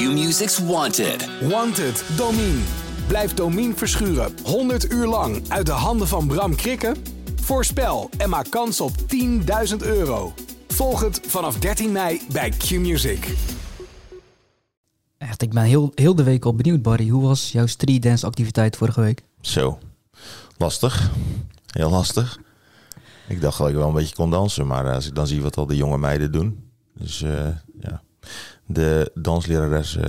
Q-Music's Wanted. Wanted, Domine. Blijf Domine verschuren 100 uur lang uit de handen van Bram Krikken? Voorspel en maak kans op 10.000 euro. Volg het vanaf 13 mei bij Q-Music. Echt, ik ben heel, heel de week al benieuwd, Barry. Hoe was jouw street dance activiteit vorige week? Zo, lastig. Heel lastig. Ik dacht dat ik wel een beetje kon dansen, maar als ik dan zie wat al die jonge meiden doen. Dus eh, ja, de danslerares uh,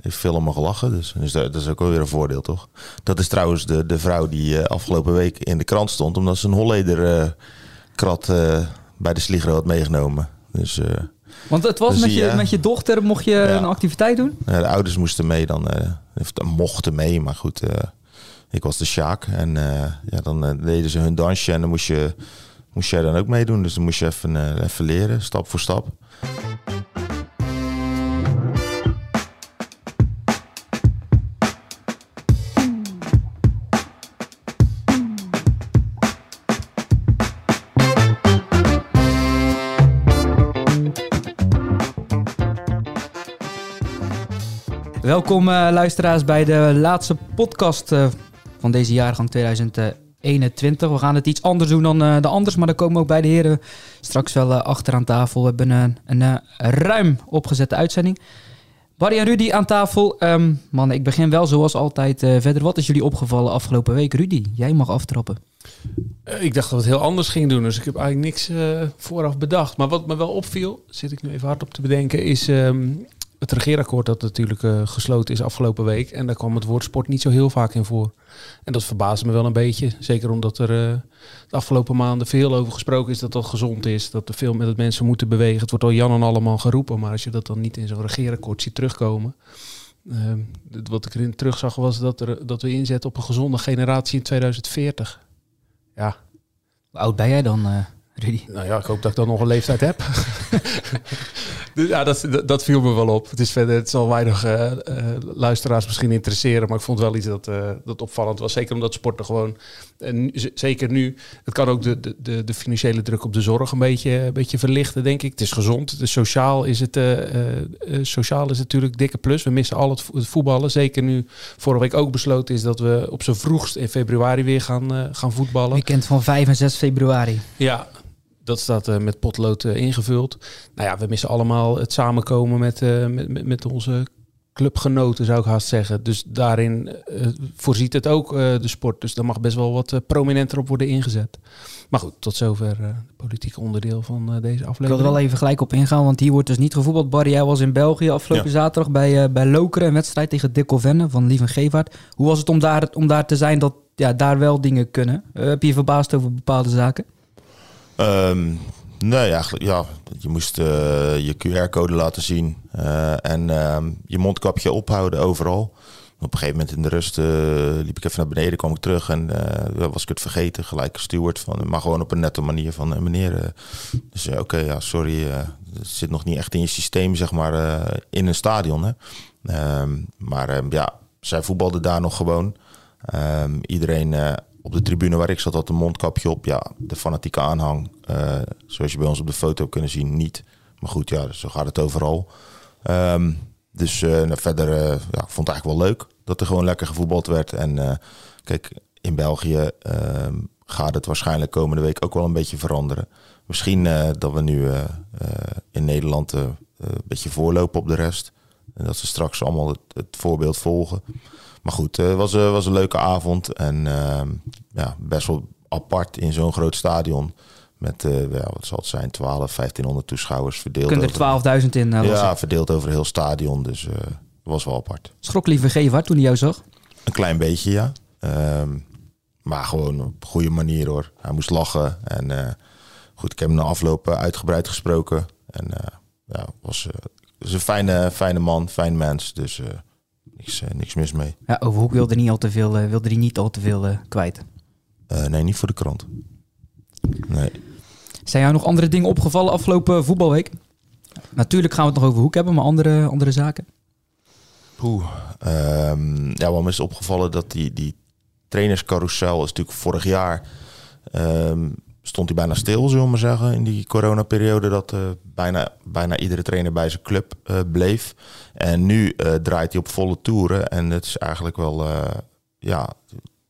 heeft veel om me gelachen, dus, dus dat, dat, is ook wel weer een voordeel, toch? Dat is trouwens de, de vrouw die uh, afgelopen week in de krant stond, omdat ze een Holleder krat bij de Sligro had meegenomen. Dus... Want het was Dus met, je, ja. met je dochter, mocht je een activiteit doen? Ja, de ouders moesten mee dan, eh, of mochten mee, maar goed, eh, ik was de Sjaak. En eh, ja, dan eh, deden ze hun dansje en dan moest, je, moest jij dan ook meedoen. Dus dan moest je even, eh, even leren, stap voor stap. Welkom eh, luisteraars bij de laatste podcast eh, van deze jaargang 2021. We gaan het iets anders doen dan eh, de anders, maar dan komen ook bij de heren straks wel achter aan tafel. We hebben een, ruim opgezette uitzending. Barry en Rudy aan tafel. Ehm mannen, ik begin wel zoals altijd verder. Wat is jullie opgevallen afgelopen week? Rudy, jij mag aftrappen. Ik dacht dat we het heel anders gingen doen, dus ik heb eigenlijk niks vooraf bedacht. Maar wat me wel opviel, zit ik nu even hard op te bedenken, is ehm, het regeerakkoord dat natuurlijk eh, gesloten is afgelopen week. En daar kwam het woord sport niet zo heel vaak in voor. En dat verbaasde me wel een beetje. Zeker omdat er eh, de afgelopen maanden veel over gesproken is dat dat gezond is. Dat er veel met het mensen moeten bewegen. Het wordt al Jan en allemaal geroepen, maar als je dat dan niet in zo'n regeerakkoord ziet terugkomen. ehm, wat ik erin terugzag was dat, er, dat we inzetten op een gezonde generatie in 2040. Ja, Hoe oud ben jij dan, eh, Rudy? nou ja, ik hoop dat ik dan nog een leeftijd heb. Dus ja, dat, dat, viel me wel op. Het is verder, het zal weinig eh, eh, luisteraars misschien interesseren, maar ik vond wel iets dat, eh, dat opvallend was. Zeker omdat sporten gewoon, en zeker nu, het kan ook de, de, de, financiële druk op de zorg een beetje, een beetje verlichten, denk ik. Het is gezond, het is sociaal, is het, eh, eh, eh, sociaal is het natuurlijk dikke plus. We missen al het, vo- het voetballen. Zeker nu vorige week ook besloten is dat we op z'n vroegst in februari weer gaan, gaan voetballen. Weekend van 5 en 6 februari. Ja, dat staat eh, met potlood eh, ingevuld. Nou ja, we missen allemaal het samenkomen met, eh, met, met, met onze clubgenoten, zou ik haast zeggen. Dus daarin voorziet het ook eh, de sport. Dus daar mag best wel wat prominenter op worden ingezet. Maar goed, tot zover eh, het politieke onderdeel van eh, deze Ik wil aflevering. er wel even gelijk op ingaan, want hier wordt dus niet gevoetbald. Barry, jij was in België afgelopen Ja. zaterdag bij, eh, bij Lokeren, een wedstrijd tegen Dick Venne van Lieven Gevaert. Hoe was het om daar, om daar te zijn dat ja, daar wel dingen kunnen? Heb je je verbaasd over bepaalde zaken? Ehm, nee, eigenlijk ja. Je moest eh, je QR-code laten zien eh, en ehm, je mondkapje ophouden overal. Op een gegeven moment in de rust eh, liep ik even naar beneden, kwam ik terug en was ik het vergeten. Gelijk steward van, maar gewoon op een nette manier van meneer. dus oké, ja, sorry, het zit nog niet echt in je systeem, zeg maar, in een stadion. Hè? Ehm, maar ja, zij voetbalde daar nog gewoon. Iedereen op de tribune waar ik zat had een mondkapje op. Ja, de fanatieke aanhang, eh, zoals je bij ons op de foto kunnen zien, niet. Maar goed, ja, zo gaat het overal. Ehm, dus nou, verder, eh, ja, ik vond het eigenlijk wel leuk dat er gewoon lekker gevoetbald werd. En kijk, in België ehm, gaat het waarschijnlijk komende week ook wel een beetje veranderen. Misschien dat we nu in Nederland een beetje voorlopen op de rest. En dat ze straks allemaal het voorbeeld volgen. Maar goed, het was, eh, was een leuke avond. En ehm, ja, best wel apart in zo'n groot stadion. Met, eh, ja, wat zal het zijn, 12, 1500 toeschouwers verdeeld. Kunnen er 12.000 in? eh, las ja, verdeeld over heel stadion. Dus eh was wel apart. Schrok Lieven Gevaert toen hij jou zag? Een klein beetje, ja. Ehm, maar gewoon op een goede manier hoor. Hij moest lachen. En eh, goed, ik heb hem na afloop eh, uitgebreid gesproken. En eh, ja, was, eh, is een fijne, fijne man, fijn mens. Dus eh, niks, eh, niks mis mee. Ja, over Hoek wilde niet al te veel, eh, wilde hij niet al te veel eh, kwijt. Nee, niet voor de krant. Nee. Zijn jou nog andere dingen opgevallen afgelopen voetbalweek? Natuurlijk gaan we het nog over Hoek hebben, maar andere, andere zaken? Poeh. Ehm, ja, wat me is opgevallen dat die, die trainerscarousel is natuurlijk vorig jaar ehm, stond hij bijna stil, zullen we maar zeggen, in die coronaperiode. Dat bijna, bijna iedere trainer bij zijn club bleef. En nu draait hij op volle toeren. En het is eigenlijk wel, ja,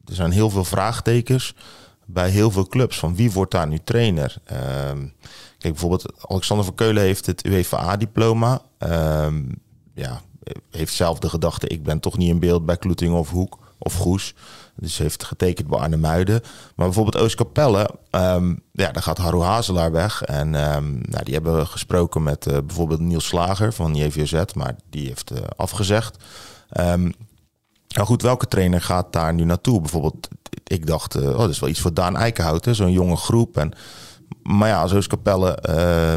er zijn heel veel vraagtekens bij heel veel clubs. Van wie wordt daar nu trainer? Ehm, kijk, bijvoorbeeld Alexander van Keulen heeft het UEFA-diploma. Ehm, ja, heeft zelf de gedachte, ik ben toch niet in beeld bij Kloeting of Hoek of Goes. Dus heeft getekend bij Arne Muiden. Maar bijvoorbeeld Oostkapelle, um, ja, daar gaat Harro Hazelaar weg. En nou, die hebben gesproken met uh, bijvoorbeeld Niels Slager van JVZ, maar die heeft uh, afgezegd. Nou goed, welke trainer gaat daar nu naartoe? Bijvoorbeeld, ik dacht, uh, oh, dat is wel iets voor Daan Eikenhout, zo'n jonge groep. En, maar ja, zo is Capelle uh,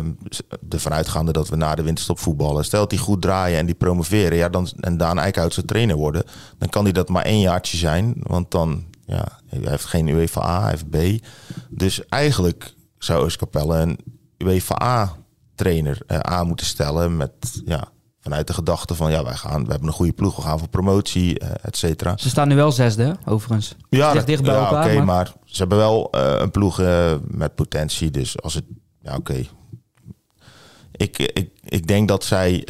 ervan uitgaande dat we na de winterstop voetballen. Stel die goed draaien en die promoveren, ja, dan, en Daan Eikenhout zijn trainer worden, dan kan hij dat maar één jaartje zijn. Want dan, ja, hij heeft geen UEFA hij heeft B. Dus eigenlijk zou Ooskapelle een UEFA A trainer uh, aan moeten stellen met, ja, vanuit de gedachte van ja, wij gaan, we hebben een goede ploeg, we gaan voor promotie, uh, et cetera. Ze staan nu wel zesde, overigens. Ja, dat, dicht bij ja, elkaar. Oké, maar... ze hebben wel uh, een ploeg uh, met potentie. Dus als het, ja, oké. Ik, ik, ik denk dat zij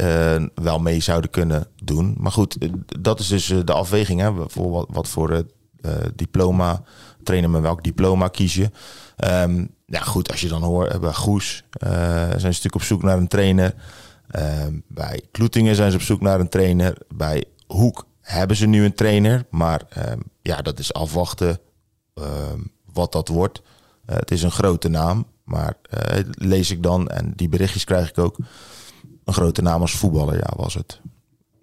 wel mee zouden kunnen doen. Maar goed, dat is dus de afweging. Hè, voor wat, wat voor diploma, trainen met welk diploma kies je. Um, ja, goed, als je dan hoort, bij Goes zijn ze natuurlijk op zoek naar een trainer. Ehm, bij Kloetingen zijn ze op zoek naar een trainer. Bij Hoek hebben ze nu een trainer. Maar ehm, ja, dat is afwachten ehm, wat dat wordt. Uh, het is een grote naam. Maar uh, lees ik dan, en die berichtjes krijg ik ook. Een grote naam als voetballer, ja, was het.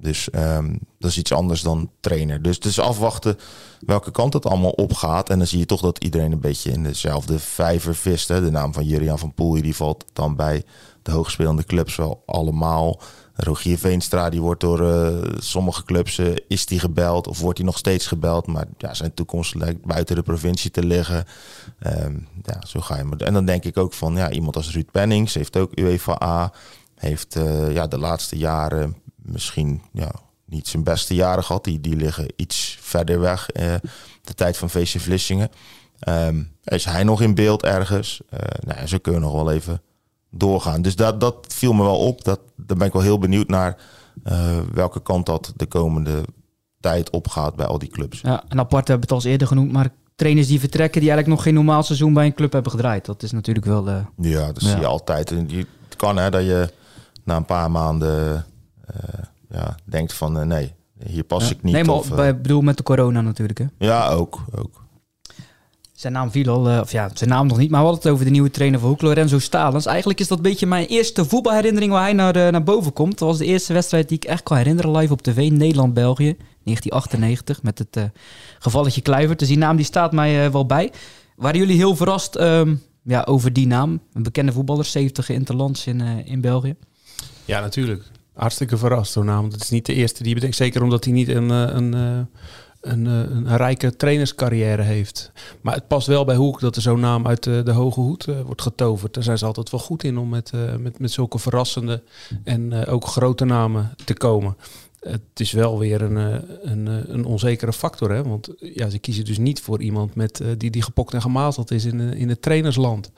Dus dat is iets anders dan trainer. Dus het is afwachten welke kant het allemaal opgaat. En dan zie je toch dat iedereen een beetje in dezelfde vijver vist. Hè. De naam van Jurian van Poel, die valt dan bij de hoogspelende clubs wel allemaal. Rogier Veenstra, die wordt door uh, sommige clubs, uh, is die gebeld of wordt hij nog steeds gebeld. Maar ja, zijn toekomst lijkt buiten de provincie te liggen. Um, ja, zo ga je maar. En dan denk ik ook van, ja, iemand als Ruud Pennings heeft ook UEFA. Heeft uh, ja, de laatste jaren misschien ja, niet zijn beste jaren gehad. Die, die liggen iets verder weg, de tijd van VC Vlissingen. Um, is hij nog in beeld ergens? nou, zo kunnen nog wel even doorgaan. Dus dat, dat viel me wel op. Dat, daar ben ik wel heel benieuwd naar uh, welke kant dat de komende tijd opgaat bij al die clubs. Ja, en apart hebben we het al eerder genoemd, maar trainers die vertrekken die eigenlijk nog geen normaal seizoen bij een club hebben gedraaid. Dat is natuurlijk wel... Uh, ja, dat zie je altijd. En het kan hè, dat je na een paar maanden uh, ja, denkt van nee, hier pas ik niet. Nee, maar of, bij, bedoel met de corona natuurlijk hè? Ja, ook. ook. Zijn naam viel al, uh, of ja, zijn naam nog niet, maar we hadden het over de nieuwe trainer van Hoek, Lorenzo Stalens. Eigenlijk is dat een beetje mijn eerste voetbalherinnering waar hij naar, uh, naar boven komt. Dat was de eerste wedstrijd die ik echt kan herinneren live op tv, Nederland-België, 1998, met het uh, gevalletje Kluivert. Dus die naam die staat mij wel bij. Waren jullie heel verrast um, ja, over die naam? Een bekende voetballer, 70 interlands in, in België. Ja, natuurlijk. Hartstikke verrast, zo'n naam. Dat is niet de eerste die bedenkt. Zeker omdat hij niet een... een een, eh, een, rijke trainerscarrière heeft. Maar het past wel bij Hoek dat er zo'n naam uit de, de hoge hoed wordt getoverd. Daar zijn ze altijd wel goed in om met, met, met zulke verrassende en ook grote namen te komen. Het is wel weer een, een, een onzekere factor, hè? want ja, ze kiezen dus niet voor iemand met, die, die gepokt en gemazeld is in, in het trainersland.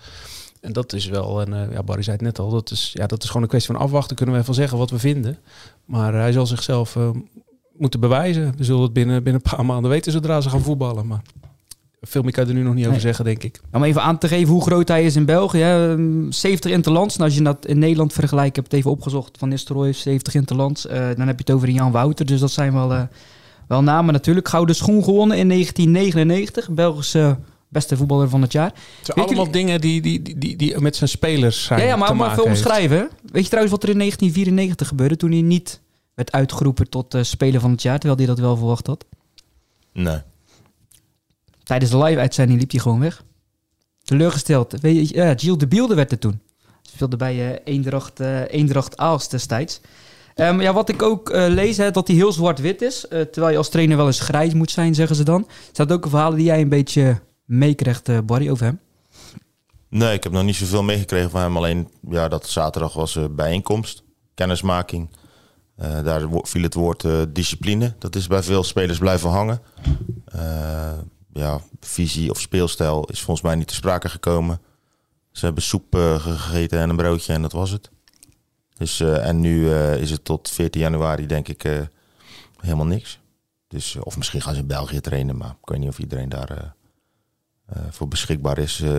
En dat is wel, en ja, Barry zei het net al, dat is, ja, dat is gewoon een kwestie van afwachten. Kunnen we even zeggen wat we vinden. Maar hij zal zichzelf moeten bewijzen. We zullen het binnen, binnen een paar maanden weten zodra ze gaan voetballen. Maar veel meer kan je er nu nog niet over zeggen, denk ik. Om even aan te geven hoe groot hij is in België. 70 interlands. Nou, als je dat in Nederland vergelijkt, heb ik het even opgezocht. Van Nistelrooy 70 interlands. Uh, dan heb je het over Jan Wouter. Dus dat zijn wel, uh, wel namen natuurlijk. Gouden schoen gewonnen in 1999. Belgische beste voetballer van het jaar. Het zijn allemaal dingen die, die, die, die, met zijn spelers zijn Ja, ja maar, maar veel omschrijven. Weet je trouwens wat er in 1994 gebeurde toen hij niet werd uitgeroepen tot uh, Speler van het Jaar, terwijl hij dat wel verwacht had? Nee. Tijdens de live-uitzending liep hij gewoon weg. Teleurgesteld. Weet je, ja, Gilles de Bielde werd er toen. Speelde bij uh, Eendracht, uh, Eendracht Aals destijds. Um, ja, wat ik ook uh, lees, hè, dat hij heel zwart-wit is. terwijl je als trainer wel eens grijs moet zijn, zeggen ze dan. Zijn ook verhalen die jij een beetje meekrijgt, uh, Barry, over hem? Nee, ik heb nog niet zoveel meegekregen van hem. Alleen ja, dat zaterdag was bijeenkomst, kennismaking. Uh, daar viel het woord uh, discipline. Dat is bij veel spelers blijven hangen. Ja, visie of speelstijl is volgens mij niet te sprake gekomen. Ze hebben soep eh, gegeten en een broodje en dat was het. Dus, eh, en nu eh, is het tot 14 januari denk ik eh, helemaal niks. Dus, eh, of misschien gaan ze in België trainen, maar ik weet niet of iedereen daar eh, eh, voor beschikbaar is. Eh,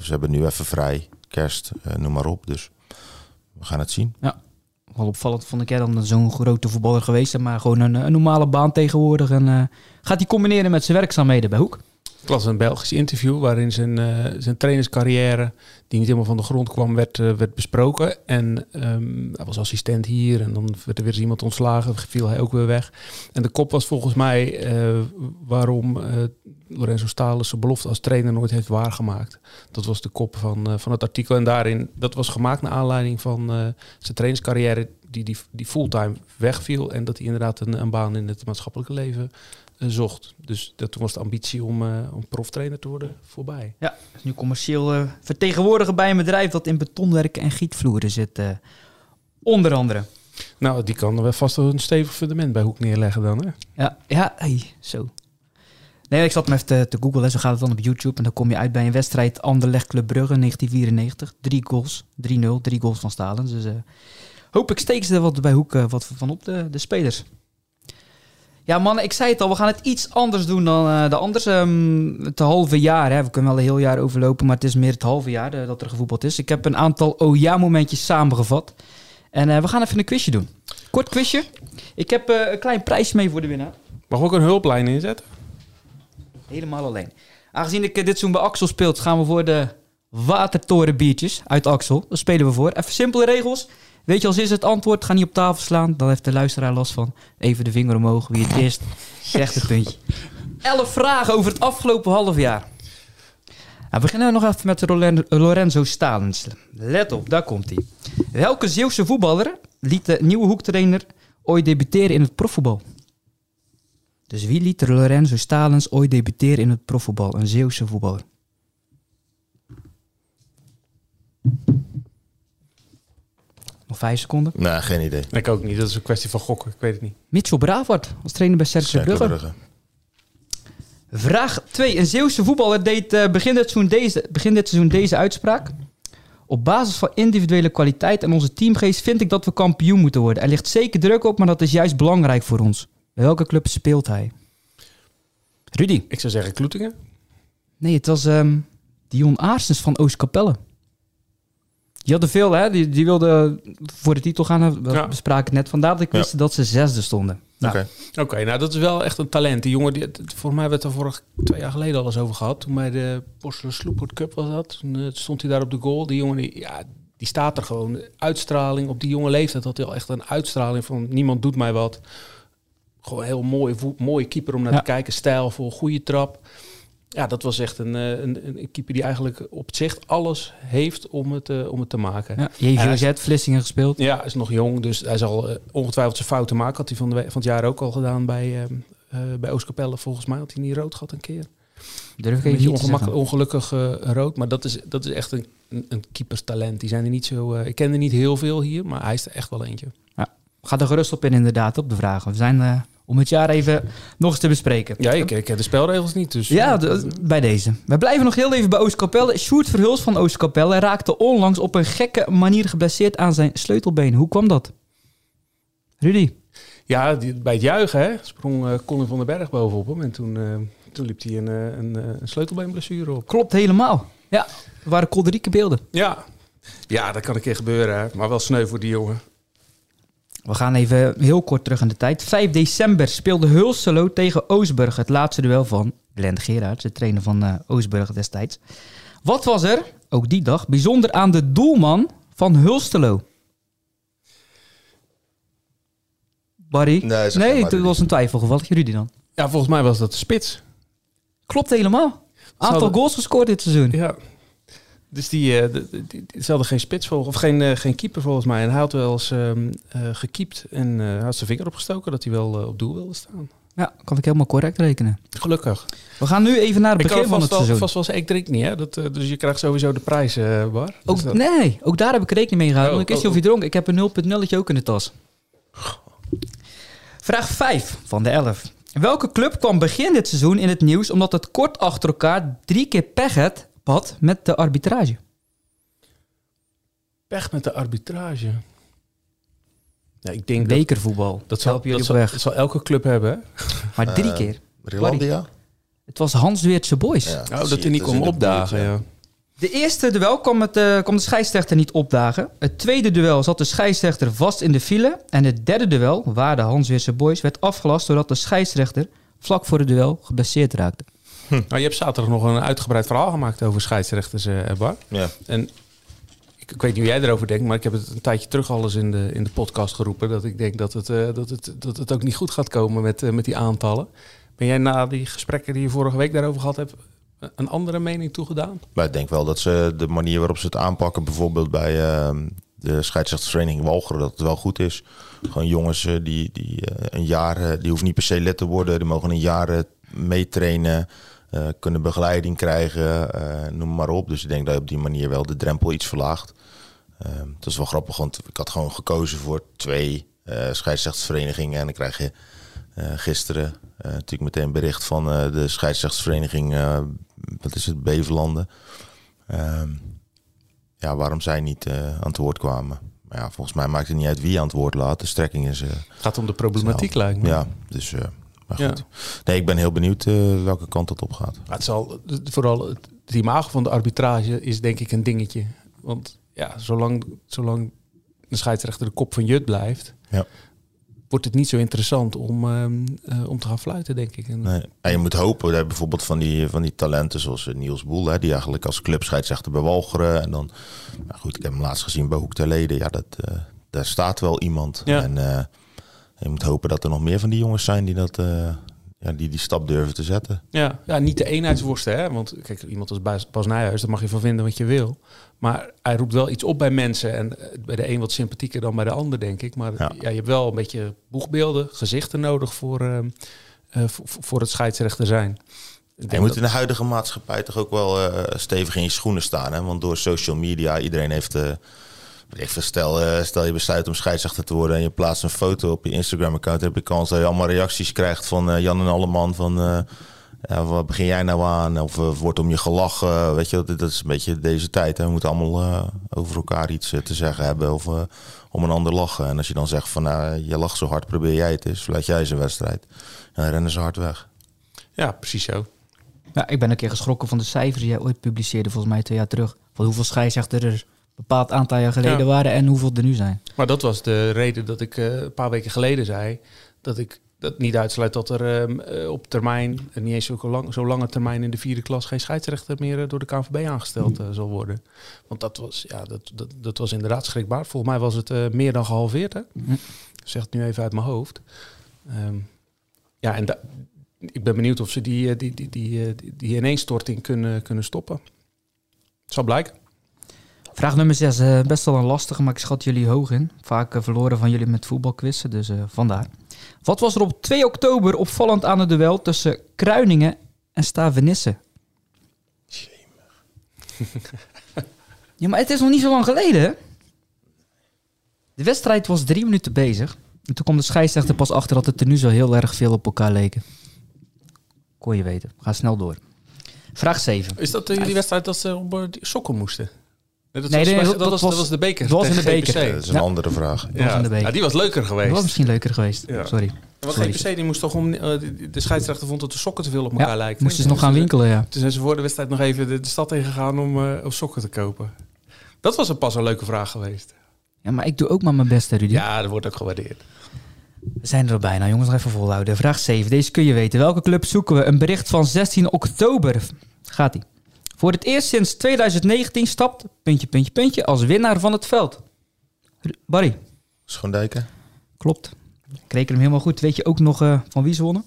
ze hebben nu even vrij, kerst, eh, noem maar op. Dus we gaan het zien. Wel opvallend vond ik jij dan zo'n grote voetballer geweest, maar gewoon een, een normale baan tegenwoordig. En eh, gaat hij combineren met zijn werkzaamheden bij Hoek? Ik las een Belgisch interview waarin zijn, eh, zijn trainerscarrière, die niet helemaal van de grond kwam, werd, eh, werd besproken. En ehm, hij was assistent hier en dan werd er weer iemand ontslagen, viel hij ook weer weg. En de kop was volgens mij eh, waarom Lorenzo Stalen zijn belofte als trainer nooit heeft waargemaakt. Dat was de kop van, van het artikel. En daarin, dat was gemaakt naar aanleiding van zijn trainerscarrière die, die, die fulltime wegviel. En dat hij inderdaad een, een baan in het maatschappelijke leven zocht. Dus dat, toen was de ambitie om, eh, om proftrainer te worden voorbij. Ja, is nu commercieel eh, vertegenwoordiger bij een bedrijf dat in betonwerken en gietvloeren zit. eh, onder andere. Nou, die kan wel vast wel een stevig fundament bij Hoek neerleggen dan, hè? Ja, ja hey, zo. Nee, ik zat hem even te, te googlen. Zo gaat het dan op YouTube. En dan kom je uit bij een wedstrijd Anderlecht Club Brugge 1994. Drie goals, 3-0, drie goals van Stalens. Dus eh, hoop ik steken ze er wat bij Hoek eh, wat van op de, de spelers. Ja, mannen, ik zei het al, we gaan het iets anders doen dan eh, de anders. ehm, het halve jaar, hè. we kunnen wel een heel jaar overlopen, maar het is meer het halve jaar eh, dat er gevoetbald is. Ik heb een aantal oh-ja-momentjes samengevat. En eh, we gaan even een quizje doen. Kort quizje. Ik heb een klein prijsje mee voor de winnaar. Mag ook een hulplijn inzetten? Helemaal alleen. Aangezien ik dit seizoen bij Axel speelt, gaan we voor de watertorenbiertjes uit Axel. Daar spelen we voor. Even simpele regels. Weet je als is het antwoord, ga niet op tafel slaan. Dan heeft de luisteraar last van. Even de vinger omhoog. Wie het eerst zegt het puntje. Elf vragen over het afgelopen half jaar. Nou, beginnen we nog even met Lorenzo Stalens. Let op, daar komt hij. Welke Zeeuwse voetballer liet de nieuwe hoektrainer ooit debuteren in het profvoetbal? Dus wie liet Lorenzo Stalens ooit debuteren in het profvoetbal? Een Zeeuwse voetballer. Vijf seconden. Nee, geen idee. Ik ook niet. Dat is een kwestie van gokken. Ik weet het niet. Mitchell Bravard als trainer bij Cercle Brugge. Brugge. Vraag 2. Een Zeeuwse voetballer deed eh, begin, dit seizoen deze, begin dit seizoen deze uitspraak. Op basis van individuele kwaliteit en onze teamgeest vind ik dat we kampioen moeten worden. Er ligt zeker druk op, maar dat is juist belangrijk voor ons. Bij welke club speelt hij? Rudy? Ik zou zeggen Kloetingen. Nee, het was ehm Dion Aarsens van Oostkapelle. Die hadden veel, hè? Die, die wilden voor de titel gaan. We Ja. bespraken het net. Vandaar dat ik Ja. wist dat ze zesde stonden. Nou, Oké. Oké, nou dat is wel echt een talent. Die jongen, die, het- voor mij werd er vorig twee jaar geleden al eens over gehad. Toen bij de Borselen Sloepert Cup was dat. Toen eh, stond hij daar op de goal. Die jongen, die, ja, die staat er gewoon. Uitstraling op die jonge leeftijd had hij al echt een uitstraling van niemand doet mij wat. Gewoon een heel mooi, voet- mooie keeper om naar Ja. te kijken. Stijlvol, goede trap. Ja, dat was echt een, eh, een, een keeper die eigenlijk op zich alles heeft om het, eh, om het te maken. ja, JVZ, Vlissingen gespeeld. Ja, is nog jong, dus hij zal eh, ongetwijfeld zijn fouten maken. Had hij van, de, van het jaar ook al gedaan bij, eh, bij Oostkapelle. Volgens mij had hij niet rood gehad een keer. Durf ik Een even beetje niet ongelukkig rood, maar dat is, dat is echt een, een, een keeperstalent. Die zijn er niet zo... ik ken er niet heel veel hier, maar hij is er echt wel eentje. Ga er gerust op in inderdaad, op de vragen. We zijn om het jaar even nog eens te bespreken. Ja, ik, ik ken de spelregels niet, dus... Ja, eh, de- bij deze. We blijven nog heel even bij Oostkapelle. Sjoerd Verhuls van Oostkapelle raakte onlangs op een gekke manier geblesseerd aan zijn sleutelbeen. Hoe kwam dat? Rudy? Ja, die- bij het juichen hè, sprong eh, Colin van den Berg bovenop hem. En toen, eh, toen liep hij een, een, een sleutelbeenblessure op. Klopt helemaal. Ja, er waren kolderieke beelden. Ja. ja, dat kan een keer gebeuren, hè. maar wel sneu voor die jongen. We gaan even heel kort terug in de tijd. 5 december speelde Hulselo tegen Oosburg. Het laatste duel van Glenn Gerards, de trainer van eh, Oosburg destijds. Wat was er, ook die dag, bijzonder aan de doelman van Hulstelo? Barry? Nee, nee was een twijfelgeval. Rudy dan? Ja, volgens mij was dat de spits. Klopt helemaal. Aantal Zouden- goals gescoord dit seizoen. Ja. Dus die, eh, die, die, ze hadden geen of geen, eh, geen keeper volgens mij. En hij had wel eens eh, gekiept en hij had zijn vinger opgestoken dat hij wel op doel wilde staan. Ja, kan ik helemaal correct rekenen. Gelukkig. We gaan nu even naar het Ik begin van het wel, seizoen. vast wel eens, ik drink niet hè. Dat, dus je krijgt sowieso de prijs, eh Bar. Ook, dat- nee, ook daar heb ik rekening mee gehouden. Oh, want ik wist oh, of je dronk. Ik heb een 0.0 ook in de tas. Vraag 5 van de 11. Welke club kwam begin dit seizoen in het nieuws omdat het kort achter elkaar drie keer pech had had met de arbitrage? Weg met de arbitrage. Ja, ik denk dat, Bekervoetbal. dat, zal, helpen jullie dat, op zal, weg. dat zal elke club hebben. hè? Maar drie Eh, keer. Rilandia? Het was Hans Weertse Boys. Ja, Oh, dat je, hij niet kon opdagen. buurt, ja. De eerste duel kwam, het, eh, kwam de scheidsrechter niet opdagen. Het tweede duel zat de scheidsrechter vast in de file. En het derde duel, waar de Hans Weerse Boys, werd afgelast doordat de scheidsrechter vlak voor het duel geblesseerd raakte. Nou, je hebt zaterdag nog een uitgebreid verhaal gemaakt over scheidsrechters, eh Bar. Ja. En ik, ik weet niet hoe jij erover denkt, maar ik heb het een tijdje terug al eens in de, in de podcast geroepen. Dat ik denk dat het, eh, dat het, dat het ook niet goed gaat komen met, eh, met die aantallen. Ben jij na die gesprekken die je vorige week daarover gehad hebt, een andere mening toegedaan? Maar ik denk wel dat ze de manier waarop ze het aanpakken, bijvoorbeeld bij ehm, de scheidsrechtersvereniging Walcheren, dat het wel goed is. Gewoon jongens eh, die, die eh, een jaar, eh, die hoeven niet per se lid te worden, die mogen een jaar eh, meetrainen, eh, kunnen begeleiding krijgen, eh, noem maar op. Dus ik denk dat je op die manier wel de drempel iets verlaagt. Ehm dat is wel grappig, want ik had gewoon gekozen voor twee eh scheidsrechtersverenigingen en dan krijg je gisteren natuurlijk meteen bericht van de scheidsrechtersvereniging, eh, wat is het, Beverlanden. Ehm, ja, waarom zij niet aan het woord kwamen. Maar ja, volgens mij maakt het niet uit wie aan het woord laat. De strekking is... Het gaat om de problematiek, lijkt me. ja, dus... maar goed. Nee, ik ben heel benieuwd eh, welke kant dat op gaat. Maar het zal vooral het, het imago van de arbitrage is denk ik een dingetje. Want ja, zolang, zolang de scheidsrechter de kop van Jut blijft, Ja. wordt het niet zo interessant om, ehm, eh, om te gaan fluiten, denk ik. En, Nee. En je moet hopen, dat bijvoorbeeld van die, van die talenten zoals eh, Niels Boel, hè, die eigenlijk als club scheidsrechter bij Walcheren. En dan, nou goed, ik heb hem laatst gezien bij Hoek ter Leden. Ja, dat, eh, daar staat wel iemand. Ja. En eh, je moet hopen dat er nog meer van die jongens zijn die dat, eh, ja, die, die stap durven te zetten. Ja, ja, niet de eenheidsworsten, hè? Want kijk, iemand als Bas- Bas Nijhuis, daar mag je van vinden wat je wil. Maar hij roept wel iets op bij mensen. En eh, bij de een wat sympathieker dan bij de ander, denk ik. Maar ja. Ja. je hebt wel een beetje boegbeelden, gezichten nodig voor, ehm, eh, voor, voor het scheidsrechter zijn. Je moet dat- in de huidige maatschappij toch ook wel stevig in je schoenen staan. Hè? Want door social media, iedereen heeft... ik stel, eh, stel je besluit om scheidsrechter te worden en je plaatst een foto op je Instagram-account. Heb je kans dat je allemaal reacties krijgt van eh, Jan en Alleman. Van eh, ja, wat begin jij nou aan? Of wordt om je gelachen? Weet je, dat, dat is een beetje deze tijd. Hè? We moeten allemaal over elkaar iets te zeggen hebben of om een ander lachen. En als je dan zegt van nou, je lacht zo hard, probeer jij het eens. Fluit jij eens een wedstrijd. En dan rennen ze hard weg. Ja, precies zo. Ja, ik ben een keer geschrokken van de cijfers die jij ooit publiceerde, volgens mij twee jaar terug. Van hoeveel scheidsrechters er bepaald aantal jaar geleden Ja. waren en hoeveel er nu zijn. Maar dat was de reden dat ik eh, een paar weken geleden zei dat ik dat niet uitsluit dat er ehm, eh, op termijn, en niet eens zo, lang, zo lange termijn in de vierde klas, geen scheidsrechter meer eh, door de KNVB aangesteld eh, zal worden. Want dat was, ja, dat, dat, dat was inderdaad schrikbaar. Volgens mij was het eh, meer dan gehalveerd. Hè? Het nu even uit mijn hoofd. Ehm, ja, en ik ben benieuwd of ze die, eh, die, die, die, eh, die, die ineenstorting kunnen, kunnen stoppen. Het zal blijken. Vraag nummer 6, best wel een lastige, maar ik schat jullie hoog in. Vaak eh, verloren van jullie met voetbalquizzen, dus eh, vandaar. Wat was er op 2 oktober opvallend aan het duel tussen Kruiningen en Stavenisse? ja, maar het is nog niet zo lang geleden, hè? De wedstrijd was drie minuten bezig. En toen kwam de scheidsrechter pas achter dat het er nu zo heel erg veel op elkaar leken. Kon je weten. Ga snel door. Vraag 7. Is dat uh, die wedstrijd dat ze op uh, sokken moesten? Nee, dat, Nee, was, nee, dat, dat dat was, was- dat was de beker. dat was in de beker. GPC. dat is een Ja. andere vraag. was in de Ja, beker. ja, die was leuker Dat geweest. was misschien leuker geweest. Ja. Sorry. Want Sorry. GPC die moest toch om... eh, de- scheidsrechter vond dat de sokken te veel op elkaar Ja, lijken. moesten ze nog Toen gaan winkelen, ja. Toen zijn ze voor de wedstrijd nog even de, de stad ingegaan om eh, om sokken te kopen. Dat was een pas een leuke vraag geweest. Ja, maar ik doe ook maar mijn best, hè, Rudy. Ja, dat wordt ook gewaardeerd. We zijn er al bijna, jongens. Nog even volhouden. Vraag 7. Deze kun je weten. Welke club zoeken we? Een bericht van 16 oktober. Gaat ie. Voor het eerst sinds 2019 stapt, puntje, puntje, puntje, als winnaar van het veld. Barry, Schoondijken, klopt. Ik reken hem helemaal goed. Weet je ook nog eh, van wie ze wonnen?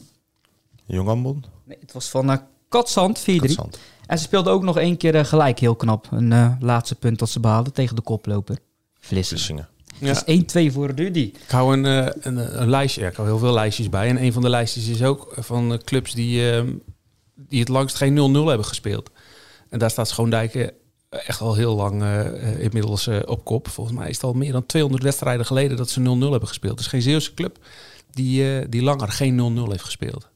Jong Ambond, Nee, het was van uh, Katzand, 4-3. Katzand. En ze speelden ook nog één keer eh, gelijk, heel knap. Een eh, laatste punt dat ze behaalden tegen de koploper. Vlissingen. Vlissingen. Ja. Dus 1-2 voor Rudy. Ik hou een, eh, een, een lijstje, ja, ik hou heel veel lijstjes bij. En een van de lijstjes is ook van eh, clubs die, eh, die het langst geen 0-0 hebben gespeeld. En daar staat Schoondijken echt al heel lang eh, eh, inmiddels eh, op kop. Volgens mij is het al meer dan 200 wedstrijden geleden dat ze 0-0 hebben gespeeld. Dus geen Zeeuwse club die, eh, die langer geen 0-0 heeft gespeeld.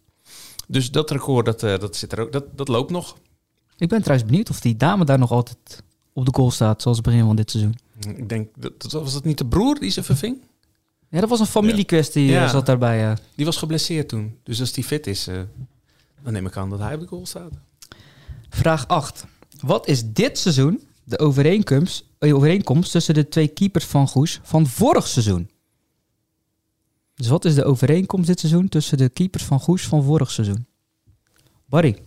Dus dat record, dat, eh, dat, zit er ook, dat, dat loopt nog. Ik ben trouwens benieuwd of die dame daar nog altijd op de goal staat, zoals het begin van dit seizoen. Ik denk, dat, was dat niet de broer die ze verving? Ja, dat was een familiekwestie, Ja. eh, zat daarbij. Die was geblesseerd toen. Dus als die fit is, eh, dan neem ik aan dat hij op de goal staat. Vraag 8. Wat is dit seizoen de overeenkomst, eh, overeenkomst tussen de twee keepers van Goes van vorig seizoen? Dus wat is de overeenkomst dit seizoen tussen de keepers van Goes van vorig seizoen? Barry,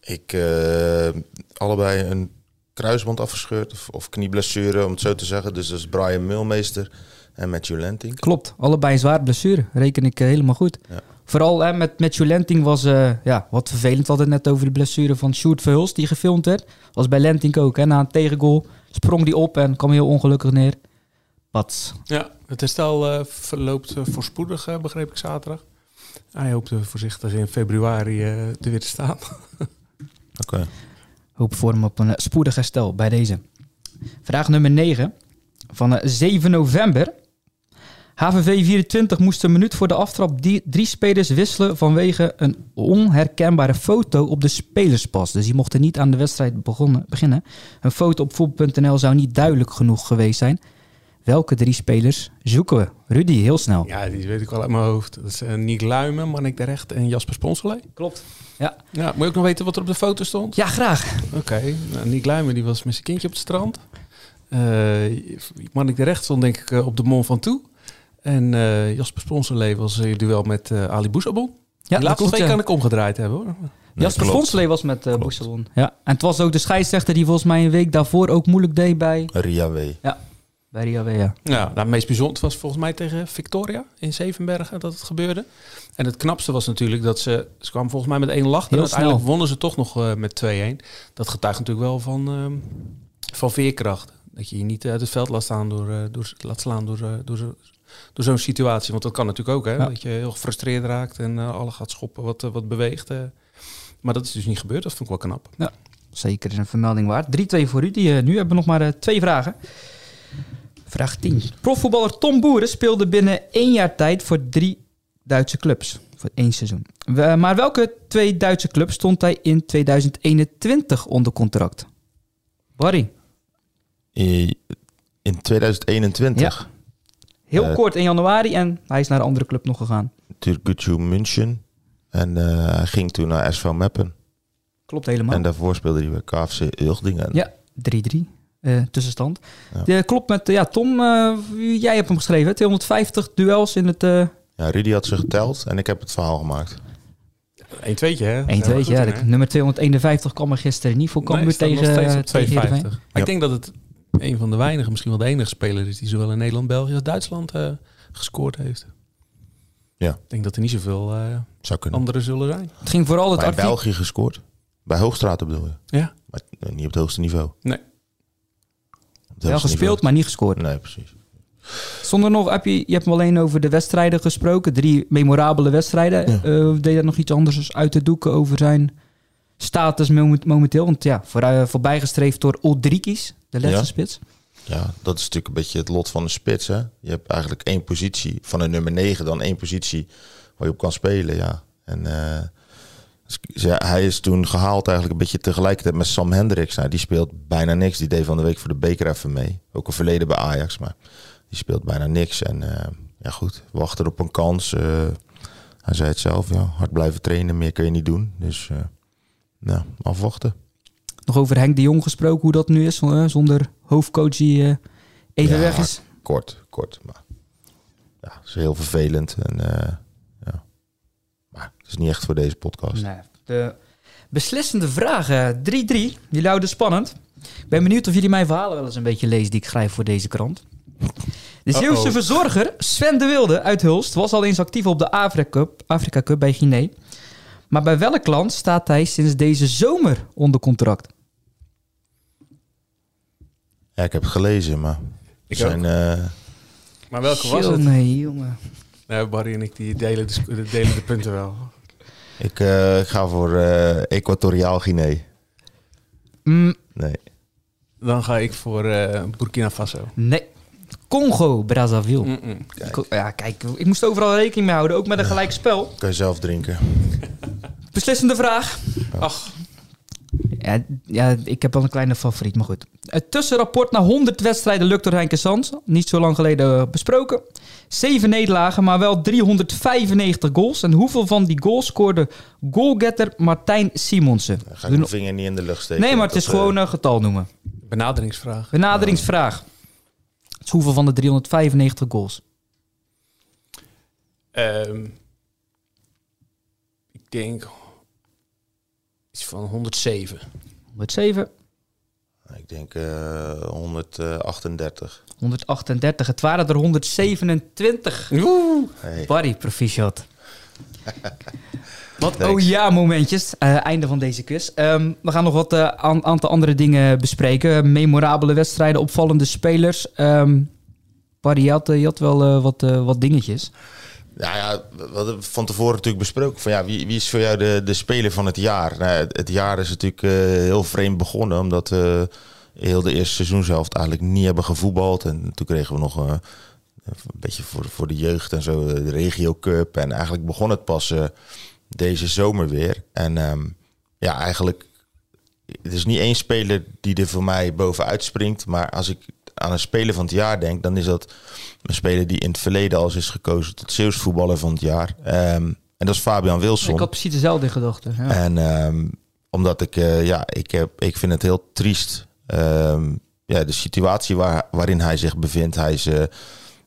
Ik eh, allebei een kruisband afgescheurd of, of knieblessure, om het zo te zeggen. Dus dat is Brian Milmeester en Matthew Lenting. klopt. Allebei een zware blessure. Reken ik eh, helemaal goed. Ja. Vooral hè, met Matthew Lenting was eh, ja, wat vervelend. We hadden het net over de blessure van Sjoerd Verhulst die gefilmd werd. Was bij Lenting ook. Hè. Na een tegengoal sprong die op en kwam heel ongelukkig neer. Pats. Ja, het herstel eh, verloopt eh, voorspoedig, eh, begreep ik zaterdag. Hij hoopte voorzichtig in februari eh te weer te staan. Oké. Hoop voor hem op een spoedig herstel bij deze. Vraag nummer 9 van eh, 7 november. HVV 24 moest een minuut voor de aftrap die drie spelers wisselen vanwege een onherkenbare foto op de spelerspas. Dus die mochten niet aan de wedstrijd begonnen, beginnen. Een foto op voetbal.nl zou niet duidelijk genoeg geweest zijn. Welke drie spelers zoeken we? Rudy, heel snel. Ja, die weet ik wel uit mijn hoofd. Dat is uh, Niek Luimen, Manik de Recht en Jasper Sponsorlee. Klopt. Ja. ja. Moet je ook nog weten wat er op de foto stond? Ja, graag. Oké, okay. nou, Niek Luimen die was met zijn kindje op het strand. Uh, Manik de Recht stond denk ik uh, op de Mont Ventoux. En uh, Jasper Sponsorlee was in duel met uh, Ali Boussabon. Ja, die laatste twee kan ik omgedraaid hebben hoor. Nee, Jasper Sponsorlee was met uh, Boussabon. Ja. En het was ook de scheidsrechter die volgens mij een week daarvoor ook moeilijk deed bij... Ria W. Ja, bij Ria W, ja. Ja, nou, het meest bijzonder was volgens mij tegen Victoria in Zevenbergen dat het gebeurde. En het knapste was natuurlijk dat ze... Ze kwamen volgens mij met één lach. En uiteindelijk wonnen ze toch nog uh, met 2-1. Dat getuigt natuurlijk wel van, uh, van veerkracht. Dat je je niet uit het veld laat, staan door, door, laat slaan door, door, door zo'n situatie. Want dat kan natuurlijk ook, hè. Ja. Dat je heel gefrustreerd raakt en uh, alle gaat schoppen wat, wat beweegt. Uh. Maar dat is dus niet gebeurd. Dat vond ik wel knap. Ja, zeker is een vermelding waard. 3-2 voor u. Die, uh, nu hebben we nog maar uh, twee vragen. Vraag 10. Profvoetballer Tom Boeren speelde binnen één jaar tijd voor drie Duitse clubs. Voor één seizoen. We, maar welke twee Duitse clubs stond hij in 2021 onder contract? Barry? In 2021? Ja. Heel uh, kort in januari en hij is naar een andere club nog gegaan. Türkgücü München. En uh, hij ging toen naar SV Meppen. Klopt helemaal. En daarvoor speelde hij bij KFC Ulgdingen. Ja, 3-3. Uh, tussenstand. Ja. De, klopt met ja, Tom, uh, jij hebt hem geschreven. 250 duels in het. Uh... Ja, Rudy had ze geteld en ik heb het verhaal gemaakt. 1 tweetje hè? 1 tweetje, ja. De, nummer 251 kwam er gisteren niet voor Cambuur nee, tegen, tegen 250. Maar ja. ik denk dat het een van de weinige, misschien wel de enige speler is die zowel in Nederland, België als Duitsland uh, gescoord heeft. Ja. Ik denk dat er niet zoveel uh, anderen zullen zijn. Het ging vooral het Bij België gescoord. Bij Hoogstraten bedoel je? Ja. Maar niet op het hoogste niveau. Nee. Wel gespeeld, niveau. maar niet gescoord. Nee, precies. Zonder nog, heb je, je hebt hem alleen over de wedstrijden gesproken. Drie memorabele wedstrijden. Ja. Uh, deed er nog iets anders uit te doeken over zijn status momenteel? Want ja, voor, uh, voorbijgestreefd door Oldrikis, de laatste ja. spits. Ja, dat is natuurlijk een beetje het lot van de spits. Hè? Je hebt eigenlijk één positie van een nummer 9, dan één positie waar je op kan spelen. Ja. En uh, ja, hij is toen gehaald eigenlijk een beetje tegelijkertijd met Sam Hendricks. Nou, die speelt bijna niks. Die deed van de week voor de beker even mee. Ook een verleden bij Ajax, maar die speelt bijna niks. En uh, ja goed, wachten op een kans. Uh, hij zei het zelf, ja, hard blijven trainen, meer kun je niet doen. Dus uh, nou, afwachten. Nog over Henk de Jong gesproken, hoe dat nu is, zonder hoofdcoach die even ja, weg is. Kort, kort, maar ja, het is heel vervelend. En, ja. Maar het is niet echt voor deze podcast. Nee, de beslissende vragen, 3-3. Jullie houden spannend. Ik ben benieuwd of jullie mijn verhalen wel eens een beetje lezen die ik schrijf voor deze krant. De Zeeuwse uh -oh. verzorger Sven de Wilde uit Hulst was al eens actief op de Afrika Cup, Afrika Cup bij Guinea. Maar bij welk land staat hij sinds deze zomer onder contract? Ja, ik heb het gelezen, maar... Ik zijn, uh... Maar welke was het? Nee, jongen. Nee, Barry en ik die delen de, delen de punten wel. Ik, uh, ik ga voor uh, Equatoriaal Guinea. Mm. Nee. Dan ga ik voor uh, Burkina Faso. Nee. Congo, Brazzaville. Mm -mm. Kijk. Ja, kijk, ik moest overal rekening mee houden, ook met een ja. gelijk spel. Kan je zelf drinken. Beslissende vraag. Ach. Ja, ik heb wel een kleine favoriet, maar goed. Het tussenrapport na 100 wedstrijden lukt door Henke Sands. Niet zo lang geleden eh, besproken. Zeven nederlagen, maar wel 395 goals. En hoeveel van die goals scoorde goalgetter Martijn Simonsen? Dan ga ik mijn vinger niet in de lucht steken. Nee, maar het is dat, gewoon een getal noemen. Benaderingsvraag. Benaderingsvraag. Het is hoeveel van de 395 goals? Ehm, ik denk iets van 107. 107, eh, ik denk eh 138. 138. Het waren er 127. Hey. Barry, proficiat. Wat Thanks. oh ja momentjes. Eh, einde van deze quiz. Ehm, we gaan nog wat eh, aan- aantal andere dingen bespreken. Memorabele wedstrijden, opvallende spelers. Ehm Barry, je had, je had wel wat, wat dingetjes. Ja, ja, we hadden van tevoren natuurlijk besproken van ja, wie, wie is voor jou de, de speler van het jaar? Nou, het, jaar is natuurlijk eh, heel vreemd begonnen, omdat we heel de eerste seizoenshelft eigenlijk niet hebben gevoetbald. En toen kregen we nog eh, een beetje voor, voor de jeugd en zo, eh, de Regio Cup. En eigenlijk begon het pas deze zomer weer. En ehm, ja, eigenlijk, het is niet één speler die er voor mij bovenuit springt. Maar als ik aan een speler van het jaar denk, dan is dat een speler die in het verleden al eens is gekozen tot Zeeuws voetballer van het jaar. Ehm, en dat is Fabian Wilson. Ik had precies dezelfde in gedachten. Ja. En ehm, omdat ik, eh, ja, ik, heb, ik vind het heel triest. ehm, ja, de situatie waar, waarin hij zich bevindt. Hij is eh,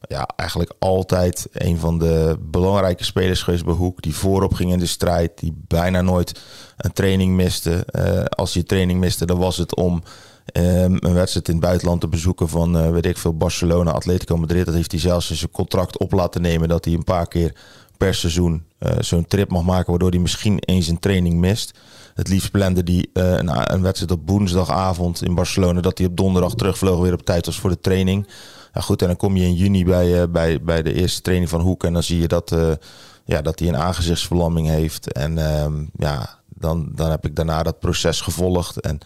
ja, eigenlijk altijd een van de belangrijke spelers geweest bij Hoek. Die voorop ging in de strijd. Die bijna nooit een training miste. Eh, als hij training miste, dan was het om ehm, een wedstrijd in het buitenland te bezoeken van, eh, weet ik veel, Barcelona, Atletico Madrid. Dat heeft hij zelfs in zijn contract op laten nemen dat hij een paar keer per seizoen eh, zo'n trip mag maken, waardoor hij misschien eens een training mist. Het liefst plande hij eh, een, een wedstrijd op woensdagavond in Barcelona, dat hij op donderdag terugvloog weer op tijd was voor de training. Ja, goed, en dan kom je in juni bij, bij, bij de eerste training van Hoek en dan zie je dat, ja, dat hij een aangezichtsverlamming heeft. En ehm, ja, dan, dan heb ik daarna dat proces gevolgd. En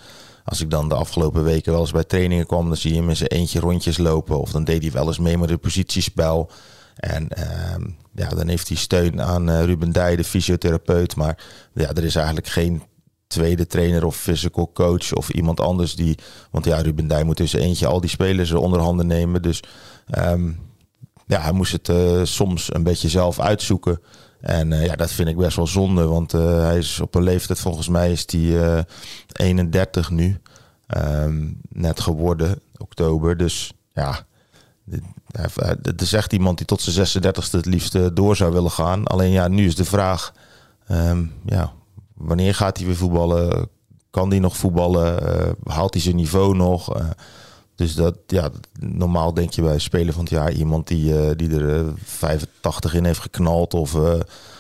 als ik dan de afgelopen weken wel eens bij trainingen kwam, dan zie je hem in zijn eentje rondjes lopen. Of dan deed hij wel eens mee met het positiespel. En ehm, ja, dan heeft hij steun aan eh, Ruben Dij, de fysiotherapeut. Maar ja, er is eigenlijk geen tweede trainer of physical coach of iemand anders die... Want ja, Ruben Dij moet dus eentje al die spelers onder handen nemen. Dus ehm, ja, hij moest het eh, soms een beetje zelf uitzoeken. En eh, ja, dat vind ik best wel zonde, want eh, hij is op een leeftijd, volgens mij is hij eh, 31 nu, Ehm, net geworden, oktober. Dus ja, het is echt iemand die tot zijn 36e het liefst door zou willen gaan. Alleen ja, nu is de vraag, ehm, ja, wanneer gaat hij weer voetballen? Kan hij nog voetballen? Haalt hij zijn niveau nog? Eh, dus dat, ja, normaal denk je bij een speler van het jaar iemand die, eh, die er eh, 85 in heeft geknald of eh,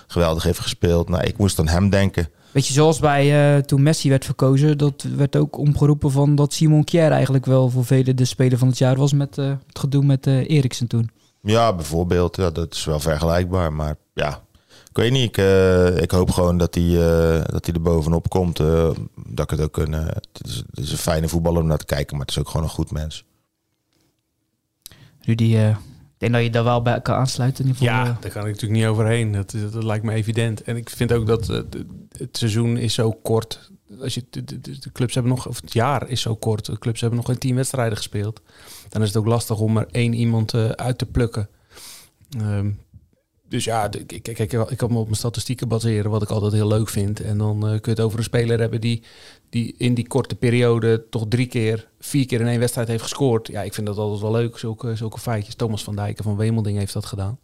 geweldig heeft gespeeld. Nou, ik moest aan hem denken. Weet je, zoals bij eh, toen Messi werd verkozen, dat werd ook omgeroepen van dat Simon Kjær eigenlijk wel voor velen de speler van het jaar was met eh, het gedoe met eh Eriksen toen. Ja, bijvoorbeeld. Ja, dat is wel vergelijkbaar. Maar ja, ik weet niet. Ik, eh, ik hoop gewoon dat hij, eh, dat hij er bovenop komt. eh, dat ik het ook een... eh, het, is, het is een fijne voetballer om naar te kijken, maar het is ook gewoon een goed mens. Rudy, eh, ik denk dat je daar wel bij kan aansluiten. In ieder geval, Ja, daar kan ik natuurlijk niet overheen. Dat, dat, dat lijkt me evident. En ik vind ook dat het seizoen is zo kort. Als je, de, de, de clubs hebben nog, of het jaar is zo kort. De clubs hebben nog geen tien wedstrijden gespeeld. Dan is het ook lastig om er één iemand uit te plukken. Ehm, dus ja, ik, ik, ik, ik kan me op mijn statistieken baseren, wat ik altijd heel leuk vind. En dan eh, kun je het over een speler hebben die, die in die korte periode toch drie keer, vier keer in één wedstrijd heeft gescoord. Ja, ik vind dat altijd wel leuk, zulke, zulke feitjes. Thomas van Dijken van Wemelding heeft dat gedaan.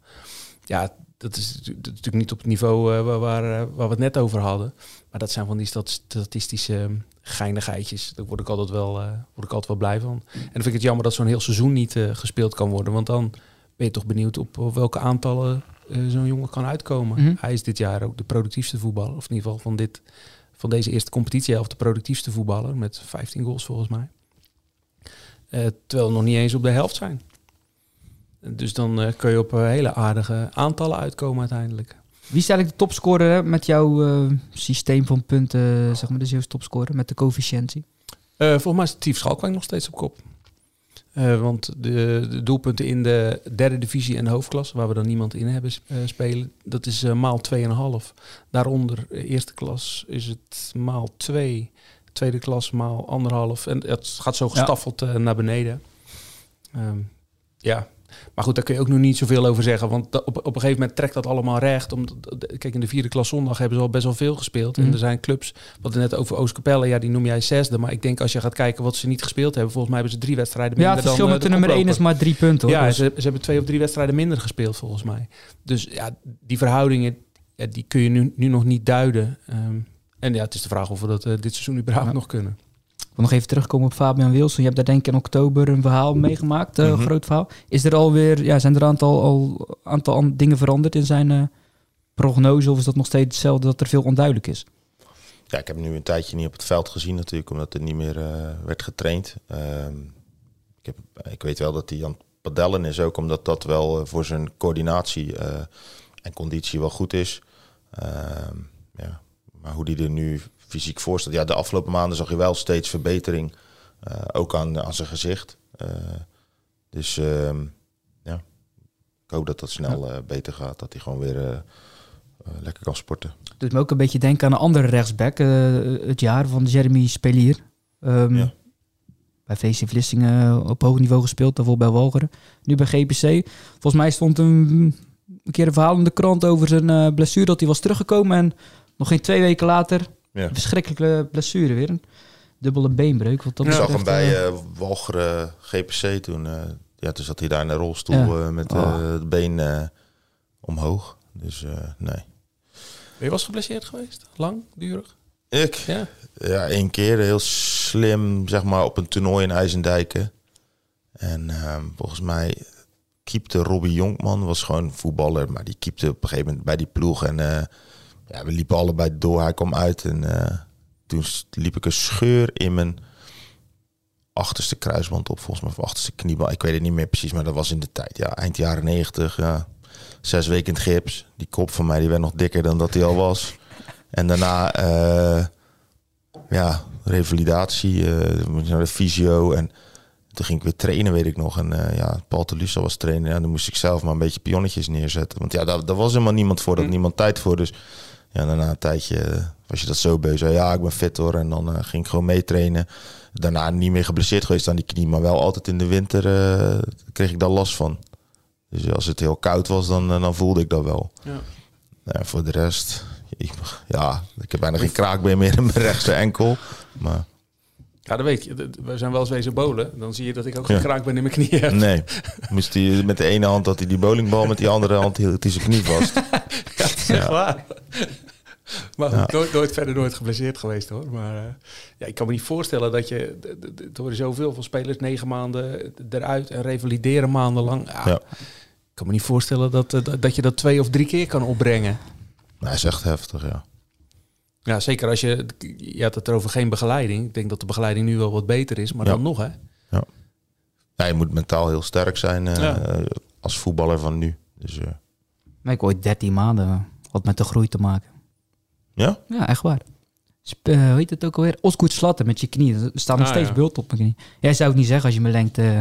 Ja, dat is, natuurlijk niet op het niveau eh, waar, waar, eh, waar we het net over hadden. Maar dat zijn van die stat- statistische eh, geinigheidjes. Daar word ik altijd wel, word ik altijd wel blij van. En dan vind ik het jammer dat zo'n heel seizoen niet gespeeld kan worden. Want dan ben je toch benieuwd op welke aantallen eh, zo'n jongen kan uitkomen. Mhm. Hij is dit jaar ook de productiefste voetballer. Of in ieder geval van, dit, van deze eerste competitiehelft de productiefste voetballer. Met 15 goals volgens mij. Eh, terwijl we nog niet eens op de helft zijn. Dus dan eh, kun je op hele aardige aantallen uitkomen uiteindelijk. Wie is eigenlijk de topscorer met jouw systeem van punten, zeg maar, de Zeeuws topscorer met de coëfficiëntie? Volgens mij is Tief Schalkwijk nog steeds op kop. Eh, want de, de doelpunten in de derde divisie en de hoofdklasse, waar we dan niemand in hebben eh, spelen, dat is eh, maal 2,5. Daaronder, eerste klas, is het maal 2. tweede klas maal anderhalf. En het gaat zo gestaffeld naar beneden. Ehm, ja, maar goed, daar kun je ook nog niet zoveel over zeggen. Want op, op een gegeven moment trekt dat allemaal recht. Omdat, kijk, in de vierde klas zondag hebben ze al best wel veel gespeeld. En Mhm. er zijn clubs, wat net over Oostkapelle, ja, die noem jij zesde. Maar ik denk als je gaat kijken wat ze niet gespeeld hebben, volgens mij hebben ze drie wedstrijden Ja, minder het verschil dan, met eh, de nummer 1 is maar drie punten. Hoor. Ja, Dus- ze, ze hebben twee of drie wedstrijden minder gespeeld volgens mij. Dus ja, die verhoudingen, ja, die kun je nu, nu nog niet duiden. Ehm, en ja, het is de vraag of we dat eh, dit seizoen überhaupt Ja. nog kunnen. Wil nog even terugkomen op Fabian Wilson. Je hebt daar denk ik in oktober een verhaal meegemaakt, eh, een Mhm. groot verhaal. Is er alweer, ja, zijn er een aantal, al, aantal an- dingen veranderd in zijn eh, prognose? Of is dat nog steeds hetzelfde dat er veel onduidelijk is? Ja, ik heb hem nu een tijdje niet op het veld gezien natuurlijk, omdat er niet meer eh, werd getraind. Ehm, ik, heb, ik weet wel dat hij aan het padellen is, ook omdat dat wel voor zijn coördinatie en conditie wel goed is. Ehm, ja. Maar hoe die er nu fysiek voor staat. Ja, de afgelopen maanden zag je wel steeds verbetering, eh, ook aan, aan zijn gezicht. Eh, dus ehm, ja, ik hoop dat dat snel eh, beter gaat, dat hij gewoon weer lekker kan sporten. Doet me ook een beetje denken aan een andere rechtsback, het jaar van Jeremy Spelier. Ehm, Ja. Bij VC Vlissingen op hoog niveau gespeeld, daarvoor bij Walcheren. Nu bij GPC. Volgens mij stond een, een keer een verhaal in de krant over zijn blessure, dat hij was teruggekomen. En nog geen twee weken later, Ja. een verschrikkelijke blessure weer. Een dubbele beenbreuk. Wat dat Ik zag hem bij eh, eh Walcheren GPC toen. eh, ja, toen zat hij daar in een rolstoel Ja. eh, met eh, Oh. het been eh, omhoog. Dus eh, nee. Ben je was geblesseerd geweest? Lang, durig? Ik? Ja. Ja, één keer heel slim, zeg maar, op een toernooi in IJsendijken. En ehm, volgens mij keepte Robbie Jonkman, was gewoon voetballer, maar die keepte op een gegeven moment bij die ploeg. En eh, ja, we liepen allebei door, hij kwam uit en eh, toen liep ik een scheur in mijn achterste kruisband op, volgens mij, of achterste knieband. Ik weet het niet meer precies, maar dat was in de tijd, ja, eind jaren negentig, ja. Zes weken in het gips. Die kop van mij die werd nog dikker dan dat hij al was. En daarna, eh, ja, revalidatie, je naar de fysio. En toen ging ik weer trainen, weet ik nog. En ja, Paul Telusa was trainer. Ja, dan moest ik zelf maar een beetje pionnetjes neerzetten. Want ja, daar, daar was helemaal niemand voor. Daar had niemand tijd voor. Dus ja, daarna een tijdje eh, was je dat zo beu. Zei, ja, ik ben fit hoor. En dan eh, ging ik gewoon meetrainen. Daarna niet meer geblesseerd geweest aan die knie. Maar wel altijd in de winter eh, kreeg ik daar last van. Dus als het heel koud was, dan, dan voelde ik dat wel. Ja. Nou, voor de rest, ik, ja, ik heb bijna geen kraakbeen meer in mijn rechtse enkel. Maar Ja, dat weet je. Dat- We zijn wel eens wezen bowlen. Dan zie je dat ik ook Ja. kraak ben in mijn knieën heb. nee, moest hij met de ene hand had hij die bowlingbal, met die andere hand hield hij zijn knie vast. Ja, dat is echt waar. Maar Ja. nooit, nooit verder nooit geblesseerd geweest hoor. Maar eh, ja, ik kan me niet voorstellen dat je... Het horen zoveel van spelers negen maanden eruit en revalideren maandenlang. Ja, Ja. Ik kan me niet voorstellen dat, eh, dat, dat je dat twee of drie keer kan opbrengen. Nou, hij is echt heftig, ja. Ja, zeker als je... Je had het erover geen begeleiding. Ik denk dat de begeleiding nu wel wat beter is. Maar Ja. dan nog hè. ja. Je moet mentaal heel sterk zijn eh, Ja. als voetballer van nu. Dus eh, Maar ik ooit 13 maanden. Wat met de groei te maken. ja, Ja, echt waar. Sp eh, hoe heet het ook alweer? Osgoed slatten met je knieën. Er staat nog Ah, steeds ja. bult op mijn knie. Jij zou het niet zeggen als je me lengt. eh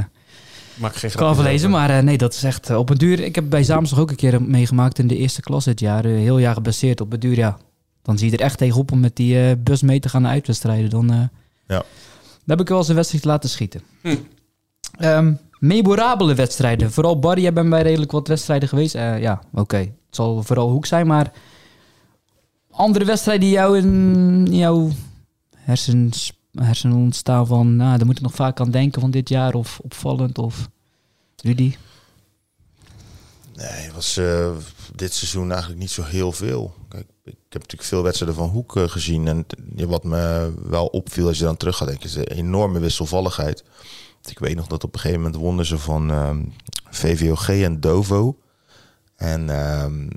Maak geen kan verlezen, maar eh, nee, dat is echt op een duur. Ik heb bij Zaamsdag ook een keer meegemaakt in de eerste klas dit jaar. heel jaar geblesseerd op een duur, ja. Dan zie je er echt tegenop om met die eh, bus mee te gaan naar uitwedstrijden. Dan, eh, Ja. dan heb ik wel eens een wedstrijd laten schieten. Hm. Ehm, memorabele wedstrijden. Vooral Barry, jij bent bij redelijk wat wedstrijden geweest. Eh, ja, oké. Het zal vooral hoek zijn, maar andere wedstrijden die jou in jouw hersens, hersenen ontstaan van, nou, daar moet ik nog vaak aan denken van dit jaar of opvallend of Rudy. nee, het was eh, dit seizoen eigenlijk niet zo heel veel. Kijk, ik heb natuurlijk veel wedstrijden van Hoek eh, gezien. En wat me wel opviel als je dan terug gaat denken, is de enorme wisselvalligheid. Ik weet nog dat op een gegeven moment wonnen ze van ehm, VVOG en Dovo. En ehm,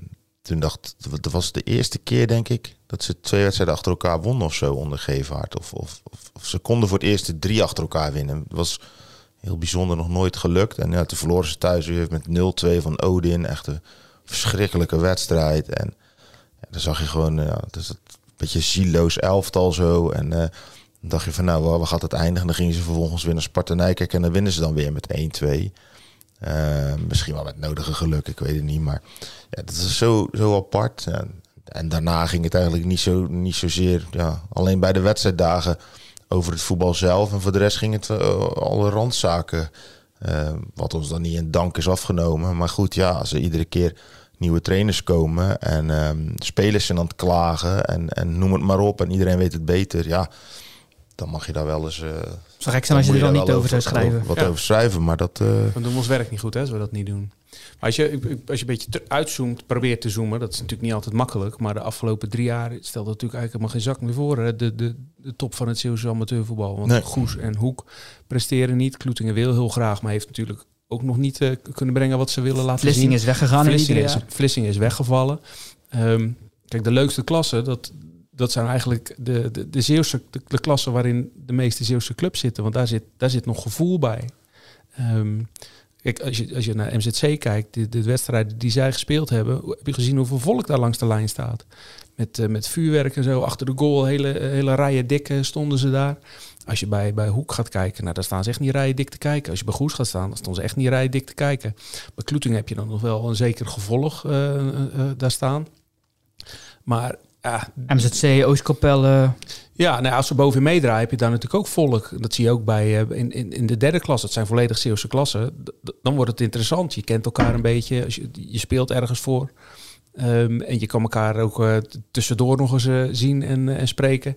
toen dacht dat was de eerste keer, denk ik, dat ze twee wedstrijden achter elkaar wonnen of zo onder Gevaart. Of, of, of, ze konden voor het eerst drie achter elkaar winnen. Het was heel bijzonder, nog nooit gelukt. En ja, toen verloren ze thuis weer met 0-2 van Odin. Echt een verschrikkelijke wedstrijd. En ja, dan zag je gewoon, ja, het is een beetje zieloos elftal zo. En eh, dan dacht je van, nou, waar gaat het eindigen? Dan gingen ze vervolgens weer naar Sparta Nijkerk en dan winnen ze dan weer met 1-2. Eh, misschien wel met nodige geluk, ik weet het niet. Maar ja, dat is zo, zo apart. En daarna ging het eigenlijk niet, zo, niet zozeer... Ja, alleen bij de wedstrijddagen over het voetbal zelf. En voor de rest ging het alle randzaken. Wat ons dan niet in dank is afgenomen. Maar goed, ja, als er iedere keer nieuwe trainers komen en um, spelers zijn aan het klagen en, en noem het maar op en iedereen weet het beter, ja, dan mag je daar wel eens. Uh, zou gek zijn als je er dan niet over zou schrijven. Wat over schrijven, maar dat. Uh... Dan doen we ons werk niet goed, hè, als we dat niet doen. Maar als je, als je een beetje uitzoomt, probeert te zoomen, dat is natuurlijk niet altijd makkelijk. Maar de afgelopen drie jaar stelt dat natuurlijk eigenlijk helemaal geen zak meer voor. Hè? De, de, de top van het Zeeuwse amateurvoetbal. Want nee. Goes en Hoek presteren niet. Kloetingen wil heel graag, maar heeft natuurlijk ook nog niet uh, kunnen brengen wat ze willen laten Vlissing zien. is weggegaan Vlissing in is, Vlissing is weggevallen. Um, kijk, de leukste klassen, dat, dat zijn eigenlijk de, de, de Zeeuwse de, de klassen waarin de meeste Zeeuwse clubs zitten. Want daar zit, daar zit nog gevoel bij. Um, kijk, als je, als je naar MZC kijkt, de, de wedstrijden die zij gespeeld hebben, heb je gezien hoeveel volk daar langs de lijn staat. Met, uh, met vuurwerk en zo, achter de goal, hele, hele rijen dikke stonden ze daar. Als je bij, bij Hoek gaat kijken, nou, daar staan ze echt niet rijen dik te kijken. Als je bij Goes gaat staan, dan staan ze echt niet rijen dik te kijken. Bij Kloeting heb je dan nog wel een zeker gevolg uh, uh, daar staan. Maar ja, MZC, Oostkapelle. Ja, nou, als ze boven meedraaien heb je daar natuurlijk ook volk. Dat zie je ook bij in, in, in de derde klas. Dat zijn volledig Zeeuwse klassen. Dan wordt het interessant. Je kent elkaar een beetje. Als je, je speelt ergens voor. Um, en je kan elkaar ook uh, tussendoor nog eens uh, zien en, en spreken.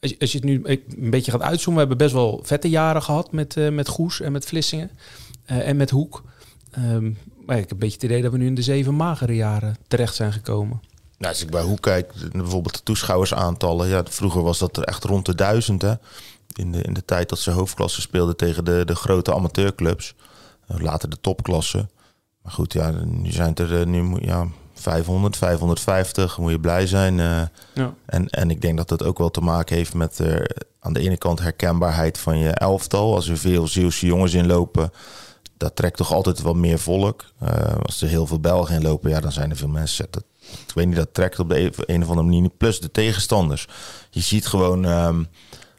Als je, het nu een beetje gaat uitzoomen, we hebben best wel vette jaren gehad met, met Goes en met Vlissingen en met Hoek. Um, maar ik heb een beetje het idee dat we nu in de zeven magere jaren terecht zijn gekomen. Nou, als ik bij hoe kijk, bijvoorbeeld de toeschouwersaantallen. Ja, vroeger was dat er echt rond de duizend. In, de, in de tijd dat ze hoofdklasse speelden tegen de, de grote amateurclubs. Later de topklasse. Maar goed, ja, nu zijn er nu ja, 500, 550. Moet je blij zijn. Uh, ja. en, en ik denk dat dat ook wel te maken heeft met uh, aan de ene kant herkenbaarheid van je elftal. Als er veel Zeeuwse jongens inlopen dat trekt toch altijd wat meer volk. Uh, als er heel veel Belgen in lopen, ja, dan zijn er veel mensen. Dat, ik weet niet, dat trekt op de een of andere manier. Plus de tegenstanders. Je ziet gewoon um,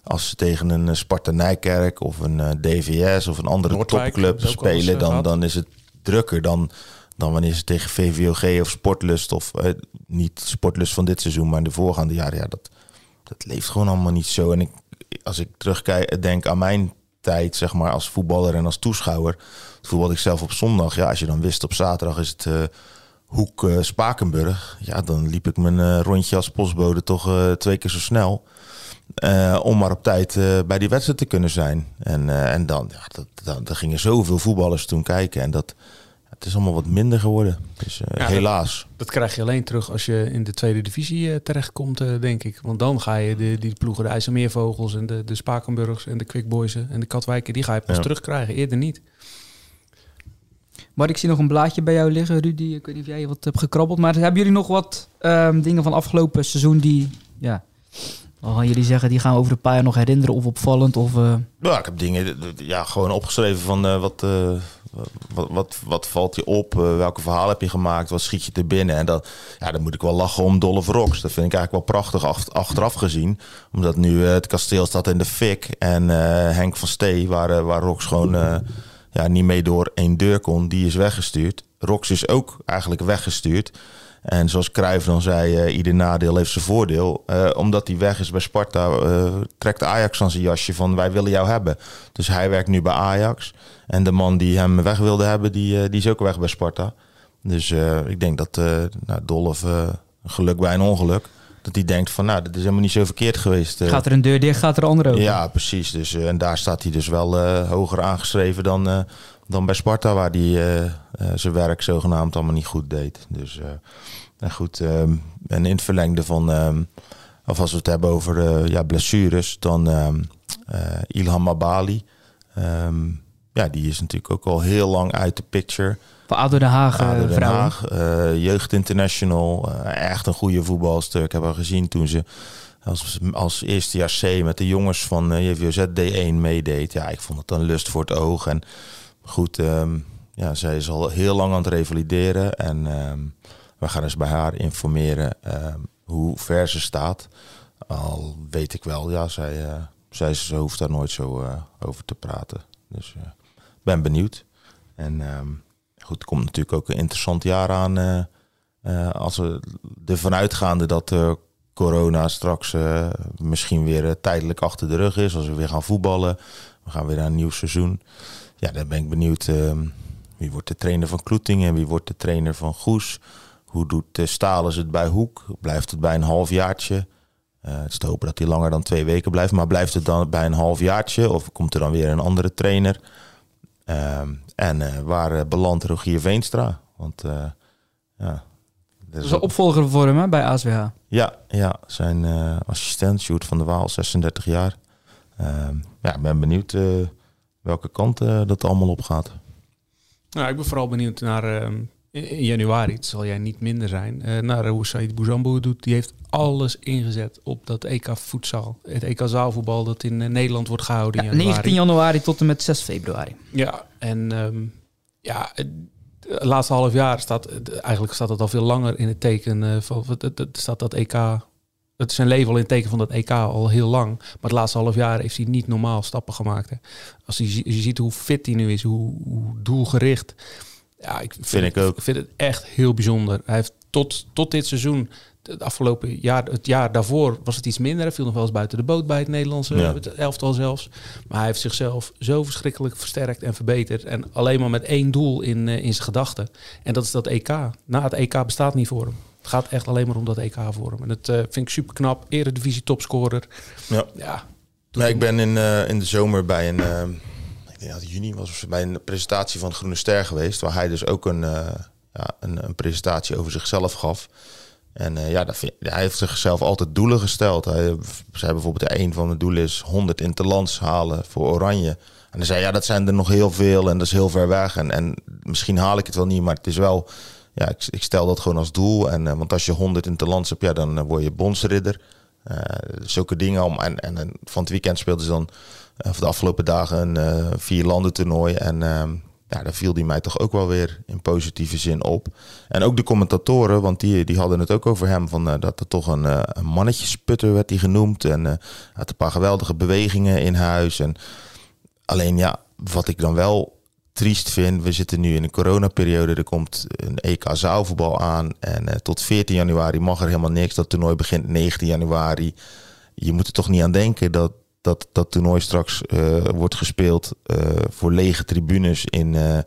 als ze tegen een Sparta Nijkerk of een DVS of een andere Noordwijk, topclub spelen, dan, dan is het drukker dan, dan wanneer ze tegen VVOG of Sportlust of uh, niet Sportlust van dit seizoen, maar de voorgaande jaren. Ja, dat, dat leeft gewoon allemaal niet zo. En ik, als ik terugkijk, denk aan mijn tijd, zeg maar, als voetballer en als toeschouwer. Voetbalde ik zelf op zondag. Ja, als je dan wist op zaterdag is het uh, Hoek Spakenburg. Ja, dan liep ik mijn rondje als postbode toch twee keer zo snel. om maar op tijd bij die wedstrijd te kunnen zijn. En, en dan, ja, dat, dat, gingen zoveel voetballers toen kijken. En dat, het is allemaal wat minder geworden. Dus uh, ja, helaas. Dat, dat, krijg je alleen terug als je in de tweede divisie uh, terechtkomt, uh, denk ik. Want dan ga je de, die ploegen, de IJsselmeervogels en de, de Spakenburgs en de Quickboysen en de Katwijken, die ga je pas ja. terugkrijgen. Eerder niet. Maar ik zie nog een blaadje bij jou liggen, Rudy. Ik weet niet of jij wat hebt gekrabbeld. Maar hebben jullie nog wat um, dingen van afgelopen seizoen die... Ja, gaan jullie zeggen, die gaan we over een paar jaar nog herinneren of opvallend? Of, uh... Ja, ik heb dingen ja, gewoon opgeschreven van uh, wat, uh, wat, wat, valt je op? welke verhaal heb je gemaakt? Wat schiet je te binnen? En dat, ja, dan moet ik wel lachen om Dolle Rocks. Dat vind ik eigenlijk wel prachtig ach, achteraf gezien. Omdat nu het kasteel staat in de fik. En Henk van Stee, waar, waar Rox gewoon ja, niet mee door één deur kon, die is weggestuurd. Rox is ook eigenlijk weggestuurd. En zoals Cruijff dan zei, ieder nadeel heeft zijn voordeel. Omdat hij weg is bij Sparta, uh, trekt Ajax aan zijn jasje van wij willen jou hebben. Dus hij werkt nu bij Ajax. En de man die hem weg wilde hebben, die, die is ook weg bij Sparta. Dus ik denk dat nou, Dolf, geluk bij een ongeluk, dat hij denkt van nou, dat is helemaal niet zo verkeerd geweest. Gaat er een deur dicht, gaat er een andere open. Ja, precies. Dus, en daar staat hij dus wel hoger aangeschreven dan, dan bij Sparta, waar hij zijn werk zogenaamd allemaal niet goed deed. Dus... Nou goed, um, en in het verlengde van, um, of als we het hebben over ja, blessures, dan um, uh, Ilham Abali. Ja, die is natuurlijk ook al heel lang uit de picture. Van ADO Den Haag, ADO Den Haag uh, Jeugd International. echt een goede voetbalster. Ik heb haar gezien toen ze als, als eerstejaars C met de jongens van uh, JVOZ D1 meedeed. Ja, ik vond het een lust voor het oog. En goed, ja, zij is al heel lang aan het revalideren. En we gaan eens bij haar informeren uh, hoe ver ze staat. Al weet ik wel, ja, zij, uh, zij ze hoeft daar nooit zo over te praten. Dus ben benieuwd. En ehm, goed, komt natuurlijk ook een interessant jaar aan. als we ervan uitgaande dat corona straks misschien weer tijdelijk achter de rug is. Als we weer gaan voetballen. We gaan weer naar een nieuw seizoen. Ja, dan ben ik benieuwd. ehm, wie wordt de trainer van Kloetingen? Wie wordt de trainer van Goes? Hoe doet uh, Stalens het bij Hoek? Blijft het bij een halfjaartje? Eh het is te hopen dat hij langer dan twee weken blijft. Maar blijft het dan bij een halfjaartje? Of komt er dan weer een andere trainer? Ehm, en eh, waar eh, belandt Rogier Veenstra? Want eh, ja... Dat is een opvolger voor hem hè, bij ASWH. ja, ja, zijn eh, assistent, Sjoerd van der Waal, 36 jaar. Ehm, ja, ik ben benieuwd eh, welke kant eh, dat allemaal op gaat. Nou, ik ben vooral benieuwd naar ehm, in januari, het zal jij niet minder zijn, eh, naar hoe Said Bouzambou het doet. Die heeft alles ingezet op dat EK voedsel, het EK zaalvoetbal dat in eh, Nederland wordt gehouden Ja, in januari. 19 januari tot en met 6 februari. Ja, en ehm, ja, het laatste half jaar staat, eigenlijk staat het al veel langer in het teken eh, van, het, staat dat EK, het is zijn leven al in het teken van dat EK al heel lang. Maar het laatste half jaar heeft hij niet normaal stappen gemaakt. Hè. Als je, je ziet hoe fit hij nu is, hoe, hoe doelgericht. Ja, ik vind, Vind ik ook. Ik vind het echt heel bijzonder. Hij heeft tot, tot dit seizoen, het afgelopen jaar, het jaar daarvoor was het iets minder. Hij viel nog wel eens buiten de boot bij het Nederlandse Ja. het elftal zelfs. Maar hij heeft zichzelf zo verschrikkelijk versterkt en verbeterd. En alleen maar met één doel in, eh, in zijn gedachten. En dat is dat EK. Na het EK bestaat niet voor hem. Het gaat echt alleen maar om dat EK voor hem. En dat eh, vind ik super knap. Eredivisie topscorer. Ja. Ja, Nee, ik ben in, eh, in de zomer bij een, het juni was, bij een presentatie van Groene Ster geweest. Waar hij dus ook een, eh, ja, een, een presentatie over zichzelf gaf. En eh, ja, dat hij heeft zichzelf altijd doelen gesteld. Hij zei bijvoorbeeld, een van de doelen is 100 interlands halen voor Oranje. En dan zei ja, dat zijn er nog heel veel en dat is heel ver weg. En, en misschien haal ik het wel niet, maar het is wel... Ja, ik, ik stel dat gewoon als doel. En, eh, want als je 100 interlands hebt, ja, dan eh, word je bondsridder. Eh, zulke dingen om. En, en, en van het weekend speelden ze dan eh, voor de afgelopen dagen een eh vier landen toernooi. En ehm, ja, daar viel die mij toch ook wel weer in positieve zin op. En ook de commentatoren, want die, die hadden het ook over hem. Van, eh, dat er toch een, een mannetjesputter werd hij genoemd. En had een paar geweldige bewegingen in huis. En alleen ja, wat ik dan wel triest vind. We zitten nu in een coronaperiode. Er komt een EK zaalvoetbal aan. En tot 14 januari mag er helemaal niks. Dat toernooi begint 19 januari. Je moet er toch niet aan denken dat dat, dat toernooi straks eh, wordt gespeeld eh, voor lege tribunes in eh,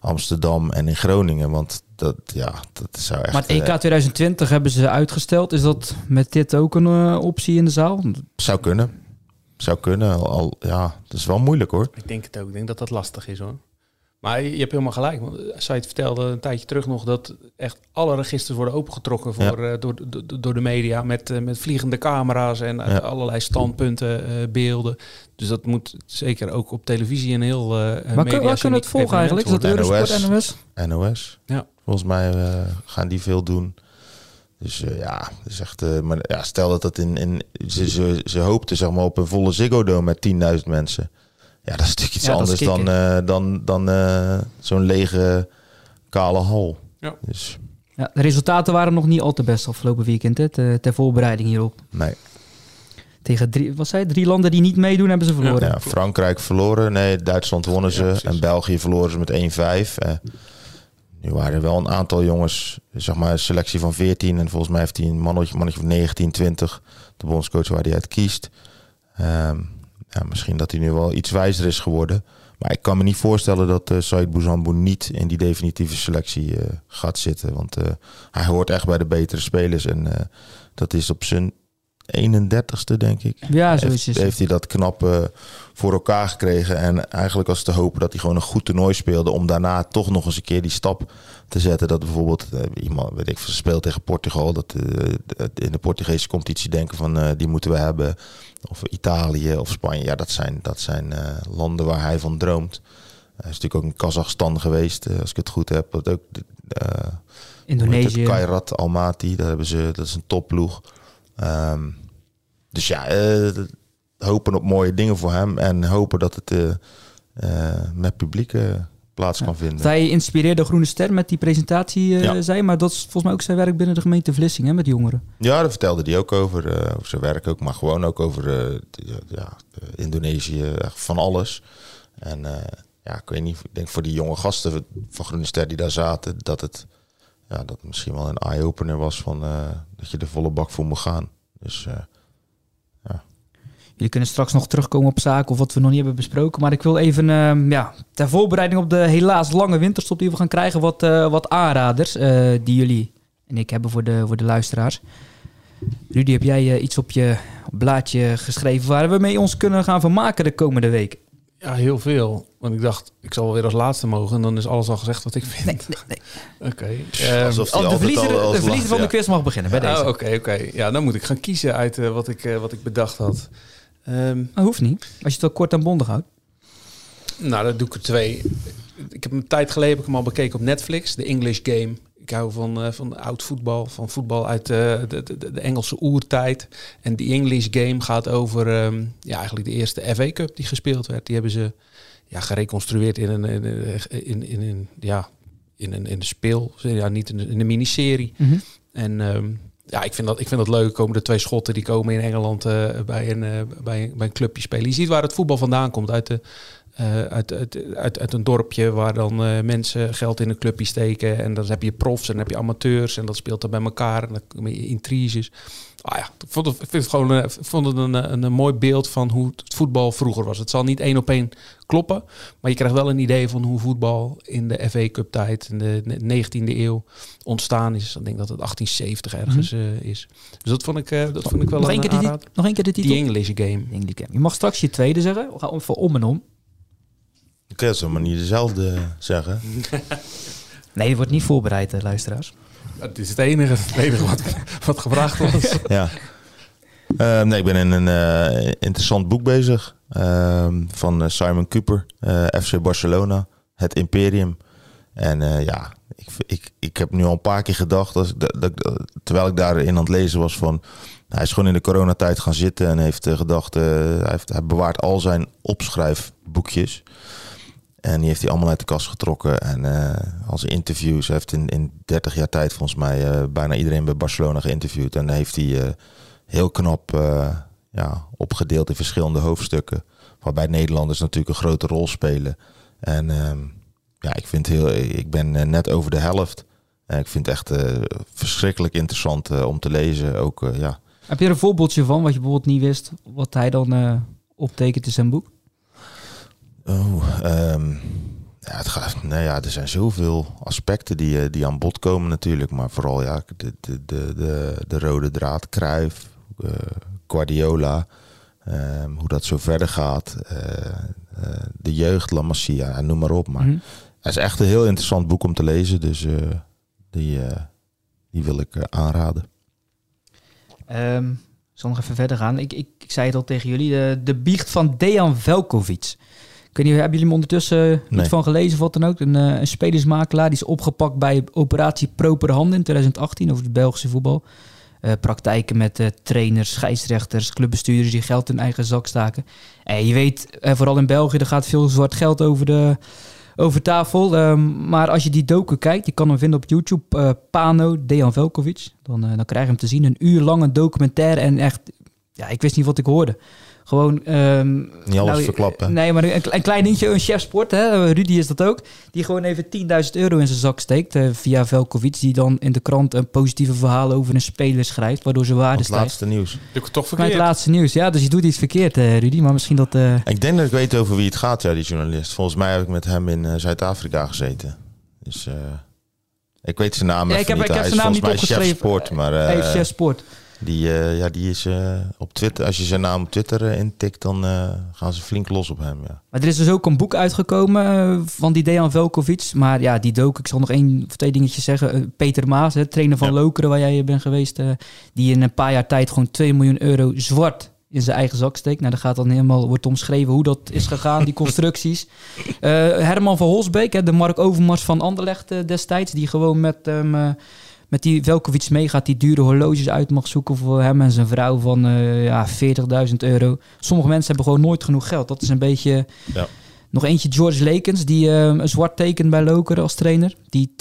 Amsterdam en in Groningen. Want dat, ja, dat zou echt... Maar het EK eh, 2020 hebben ze uitgesteld. Is dat met dit ook een optie in de zaal? zou kunnen. Zou kunnen. Al, al- ja, dat is wel moeilijk hoor. Ik denk het ook. Ik denk dat dat lastig is hoor. Maar je hebt helemaal gelijk. Want Said vertelde een tijdje terug nog dat echt alle registers worden opengetrokken voor, eh, door, door, door de media. Met, eh, met vliegende camera's en eh, Ja. allerlei standpunten, eh, beelden. Dus dat moet zeker ook op televisie een heel. eh Maar kun, waar kunnen we het volgen eigenlijk? Is dat Eurosport, NOS. NOS? NOS. Ja. Volgens mij eh, gaan die veel doen. Dus eh, ja, is echt. eh, maar ja, stel dat dat in. in ze, ze, ze hoopten zeg maar op een volle Ziggo Dome met 10.000 mensen. Ja, dat is natuurlijk iets Ja, anders dan, eh, dan, dan eh, zo'n lege kale hal. Ja. Dus Ja, de resultaten waren nog niet al te best afgelopen weekend. Hè, te- ter voorbereiding hierop. nee. Tegen drie, wat zei drie landen die niet meedoen, hebben ze verloren. Ja, Frankrijk verloren. Nee, Duitsland wonnen ze. En België verloren ze met 1-5. Eh, nu waren er wel een aantal jongens, zeg maar een selectie van 14. En volgens mij heeft hij een mannetje, mannetje van 19, 20. De bondscoach waar hij uit kiest. Ehm, ja, misschien dat hij nu wel iets wijzer is geworden. Maar ik kan me niet voorstellen dat uh, Said Bouzambou niet in die definitieve selectie eh, gaat zitten. Want eh, hij hoort echt bij de betere spelers. En eh, dat is op zijn 31ste, denk ik Ja, zo is heeft, heeft hij dat knap voor elkaar gekregen. En eigenlijk was het te hopen dat hij gewoon een goed toernooi speelde. Om daarna toch nog eens een keer die stap te zetten. Dat bijvoorbeeld eh, iemand, weet ik, speelt tegen Portugal. Dat eh, in de Portugese competitie denken van eh, die moeten we hebben. Of Italië of Spanje. Ja, dat zijn, dat zijn landen waar hij van droomt. Hij is natuurlijk ook in Kazachstan geweest, als ik het goed heb. Dat ook, Indonesië. Kairat Almaty, daar hebben ze, dat is een topploeg. Ehm, dus ja, eh, hopen op mooie dingen voor hem en hopen dat het eh, eh, met publiek plaats kan vinden. Hij inspireerde Groene Ster met die presentatie, Ja. zei. Maar dat is volgens mij ook zijn werk binnen de gemeente Vlissingen, hè, met jongeren. Ja, daar vertelde hij ook over, over zijn werk ook, maar gewoon ook over de- ja, Indonesië, van alles. En ja, ik weet niet, ik denk voor die jonge gasten van Groene Ster die daar zaten, dat het ja, dat misschien wel een eye-opener was van eh, dat je de volle bak voor moet gaan. Dus eh, Jullie kunnen straks nog terugkomen op zaken of wat we nog niet hebben besproken. Maar ik wil even, ehm, ja, ter voorbereiding op de helaas lange winterstop die we gaan krijgen, wat, eh, wat aanraders die jullie en ik hebben voor de, voor de luisteraars. Rudy, heb jij iets op je blaadje geschreven waar we mee ons kunnen gaan vermaken de komende week? Ja, heel veel. Want ik dacht, ik zal wel weer als laatste mogen. En dan is alles al gezegd wat ik vind. Nee, nee, nee. Oké. ehm, alsof die Oh, de verliezer, al de verliezer lacht, van de quiz mag beginnen bij deze. ah, Oké, oké. Ja, dan moet ik gaan kiezen uit eh, wat, ik, eh, wat ik bedacht had. Ehm, Dat hoeft niet, als je het wel kort en bondig houdt. nou, dat doe ik er twee. Ik heb een tijd geleden heb ik hem al bekeken op Netflix. The English Game. Ik hou van, eh, van oud voetbal. Van voetbal uit eh, de, de, de Engelse oertijd. En die English Game gaat over ehm, ja, eigenlijk de eerste FA Cup die gespeeld werd. Die hebben ze ja, gereconstrueerd in een, in, in, in, ja, in, een, in een speel. Ja, niet in een, in een miniserie. Mhm. En ehm, ja, ik vind, dat, ik vind dat leuk. Komen de twee schotten die komen in Engeland eh, bij, een, bij, een- bij een clubje spelen. Je ziet waar het voetbal vandaan komt. Uit, de, eh, uit, uit, uit, uit een dorpje waar dan eh, mensen geld in een clubje steken. En dan heb je profs en dan heb je amateurs. En dat speelt dan bij elkaar. En dan kom je intriges. Ah ja, ik vond het, ik vind het gewoon eh, ik vond het een, een, een mooi beeld van hoe het voetbal vroeger was. Het zal niet één op één kloppen. Maar je krijgt wel een idee van hoe voetbal in de FA Cup tijd, in de 19e eeuw, ontstaan is. Ik denk dat het 1870 ergens eh, is. Dus dat vond ik, dat vond ik wel Nog een keer tit- nog één keer de titel. The English Game. English Game. Je mag straks je tweede zeggen. We gaan even om en om. Ik kan zo maar niet dezelfde zeggen. Nee, het wordt niet voorbereid, luisteraars. Het is het enige, het enige wat, wat gevraagd was. Ja. Eh, nee, ik ben in een eh, interessant boek bezig. ehm, van eh, Simon Cooper, eh, FC Barcelona, Het Imperium. En eh, ja, ik, ik, ik heb nu al een paar keer gedacht, dat, dat, terwijl ik daarin aan het lezen was van... Hij is gewoon in de coronatijd gaan zitten en heeft gedacht... hij, heeft, hij bewaart al zijn opschrijfboekjes. En die heeft hij allemaal uit de kast getrokken. En eh, als interviews, heeft in, in 30 jaar tijd volgens mij eh, bijna iedereen bij Barcelona geïnterviewd. En heeft hij eh, heel knap ja, opgedeeld in verschillende hoofdstukken. Waarbij Nederlanders natuurlijk een grote rol spelen. En ehm, ja, ik, vind heel, ik ben net over de helft. En ik vind het echt verschrikkelijk interessant om te lezen. Ook, ja. Heb je er een voorbeeldje van wat je bijvoorbeeld niet wist, wat hij dan optekent in zijn boek? Oh, ehm, ja, het gaat, nou ja, er zijn zoveel aspecten die, eh, die aan bod komen natuurlijk. Maar vooral ja, de, de, de, de, de rode draad, Cruijff, eh, Guardiola. ehm, hoe dat zo verder gaat. eh, de jeugd, La Masia, en noem maar op. Maar Mhm. het is echt een heel interessant boek om te lezen. Dus die, die wil ik aanraden. Ehm, ik zal nog even verder gaan. Ik, ik, ik zei het al tegen jullie, de, de biecht van Dejan Velkovic. Ik weet niet, hebben jullie hem ondertussen iets Nee. van gelezen of wat dan ook? Een, eh, een spelersmakelaar, die is opgepakt bij operatie Proper Handen in 2018 over het Belgische voetbal. Eh, praktijken met eh, trainers, scheidsrechters, clubbestuurders die geld in eigen zak staken. En je weet, eh, vooral in België, er gaat veel zwart geld over, de, over tafel. Ehm, maar als je die docu kijkt, je kan hem vinden op YouTube, eh, Pano, Dejan Velkovic. Dan, eh, dan krijg je hem te zien. Een uur lang een documentaire en echt, ja, ik wist niet wat ik hoorde. Gewoon... ehm, Niet alles nou, verklappen. Nee, maar een, een klein dingetje, een chefsport, hè? Rudy is dat ook. Die gewoon even 10.000 euro in zijn zak steekt eh, via Velkovic. Die dan in de krant een positieve verhaal over een speler schrijft, waardoor zijn waarde Het stijgt. laatste nieuws. Doe ik het toch Maar het verkeerd? laatste nieuws, ja. Dus je doet iets verkeerd, eh, Rudy. Maar misschien dat... eh, Ik denk dat ik weet over wie het gaat, ja, die journalist. Volgens mij heb ik met hem in eh, Zuid-Afrika gezeten. Dus eh, ik weet zijn naam Ja, even ik heb- niet. ik heb zijn naam is niet volgens mij chef opgeschreven. sport, maar eh, Even chefsport. Die, eh, ja, die is eh, op Twitter. Als je zijn naam op Twitter eh, intikt, dan gaan ze flink los op hem. Ja. Maar er is dus ook een boek uitgekomen van die Dejan Velkovic. Maar ja, die dook, ik zal nog één of twee dingetjes zeggen. Peter Maas, hè, trainer van Ja. Lokeren, waar jij bent geweest. die in een paar jaar tijd gewoon 2 miljoen euro zwart in zijn eigen zak steekt. Nou, dan gaat dan helemaal, wordt omschreven hoe dat is gegaan, die constructies. Herman van Holsbeek, hè, de Mark Overmars van Anderlecht destijds. Die gewoon met, hem, eh, met die Velkovic meegaat, die dure horloges uit mag zoeken voor hem en zijn vrouw van eh, ja, 40.000 euro. Sommige mensen hebben gewoon nooit genoeg geld. Dat is een beetje... Ja. Nog eentje, George Lekens, die eh, een zwart tekent bij Lokeren als trainer. Die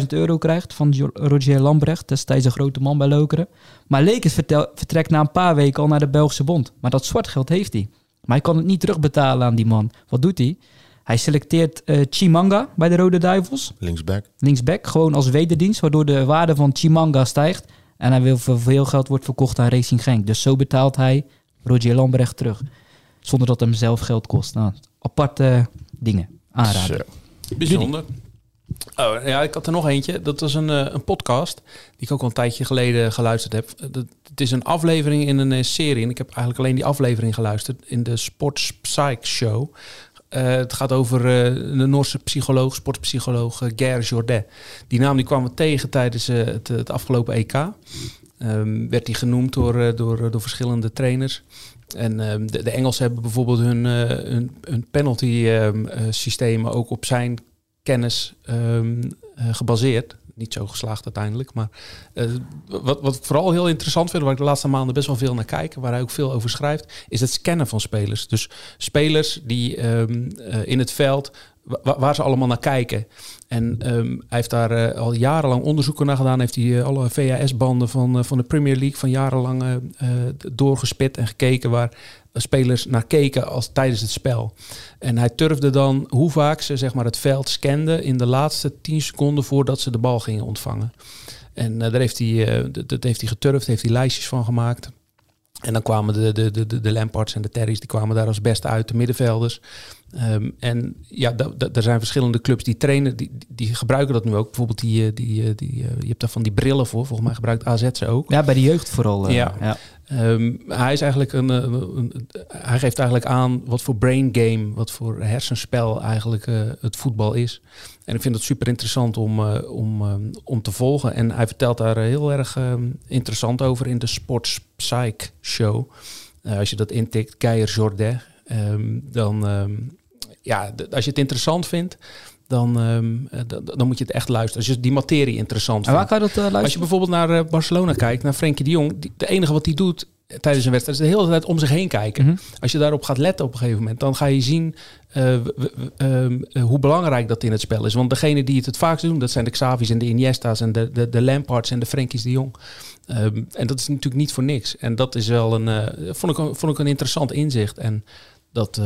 200.000 euro krijgt van Roger Lambrecht, destijds een grote man bij Lokeren. Maar Lekens vertel- vertrekt na een paar weken al naar de Belgische bond. Maar dat zwart geld heeft hij. Maar hij kan het niet terugbetalen aan die man. Wat doet hij? Hij selecteert eh, Chimanga bij de Rode Duivels Linksback. linksback, gewoon als wederdienst, waardoor de waarde van Chimanga stijgt. En hij wil voor veel geld wordt verkocht aan Racing Genk. Dus zo betaalt hij Roger Lambrecht terug. Zonder dat hem zelf geld kost. Nou, aparte dingen. Aanraden. Zo. Bijzonder. Oh, ja, ik had er nog eentje. Dat was een, eh, een podcast die ik ook al een tijdje geleden geluisterd heb. Eh, Dat, het is een aflevering in een serie. En ik heb eigenlijk alleen die aflevering geluisterd in de Sports Psych Show. Eh, het gaat over eh, de Noorse psycholoog, sportpsycholoog uh, Ger Jourdain. Die naam die kwamen we tegen tijdens eh, het, het afgelopen EK. Ehm, werd hij genoemd door, eh, door, door verschillende trainers. En ehm, de, Engelsen hebben bijvoorbeeld hun, eh, hun, penalty ehm, eh, systemen ook op zijn kennis eh, gebaseerd. Niet zo geslaagd uiteindelijk. Maar eh, wat, wat ik vooral heel interessant vind, waar ik de laatste maanden best wel veel naar kijk, waar hij ook veel over schrijft, is het scannen van spelers. Dus spelers die ehm, eh, in het veld, wa- waar ze allemaal naar kijken. En ehm, hij heeft daar eh, al jarenlang onderzoeken naar gedaan. Heeft hij eh, alle VHS-banden van, eh, van de Premier League van jarenlang doorgespit en gekeken waar spelers naar keken als tijdens het spel. En hij turfde dan hoe vaak ze zeg maar, het veld scanden in de laatste 10 seconden voordat ze de bal gingen ontvangen. En daar heeft hij, eh, dat- heeft hij geturfd, heeft hij lijstjes van gemaakt. En dan kwamen de, de, de, de, Lampards en de Terry's, die kwamen daar als beste uit, de middenvelders. Ehm, en ja, er zijn verschillende clubs die trainen, die, die gebruiken dat nu ook. Bijvoorbeeld die, eh, die, eh, die, eh, je hebt daar van die brillen voor, volgens mij gebruikt AZ ze ook. Ja, bij de jeugd vooral. Ja. ja. Ehm, hij is eigenlijk een, een, een- hij geeft eigenlijk aan wat voor brain game, wat voor hersenspel eigenlijk het voetbal is. En ik vind het super interessant om, om, om te volgen. En hij vertelt daar heel erg eh, interessant over in de Sports Psych Show. Als je dat intikt, Keijer ehm, dan ehm, ja, als je het interessant vindt, dan, ehm, eh, dan moet je het echt luisteren. Als je die materie interessant En waar vindt. kan je dat eh, Als je luisteren? bijvoorbeeld naar eh, Barcelona kijkt, naar Frenkie de Jong, die, de enige wat hij doet tijdens een wedstrijd is de hele tijd om zich heen kijken. Mhm. Als je daarop gaat letten op een gegeven moment, dan ga je zien eh, ehm, eh, hoe belangrijk dat in het spel is. Want degene die het het vaakst doen, dat zijn de Xavi's en de Iniesta's en de, de, de Lampards en de Frenkies de Jong. Ehm, en dat is natuurlijk niet voor niks. En dat is wel een, vond, ik, een- vond ik een interessant inzicht. En dat,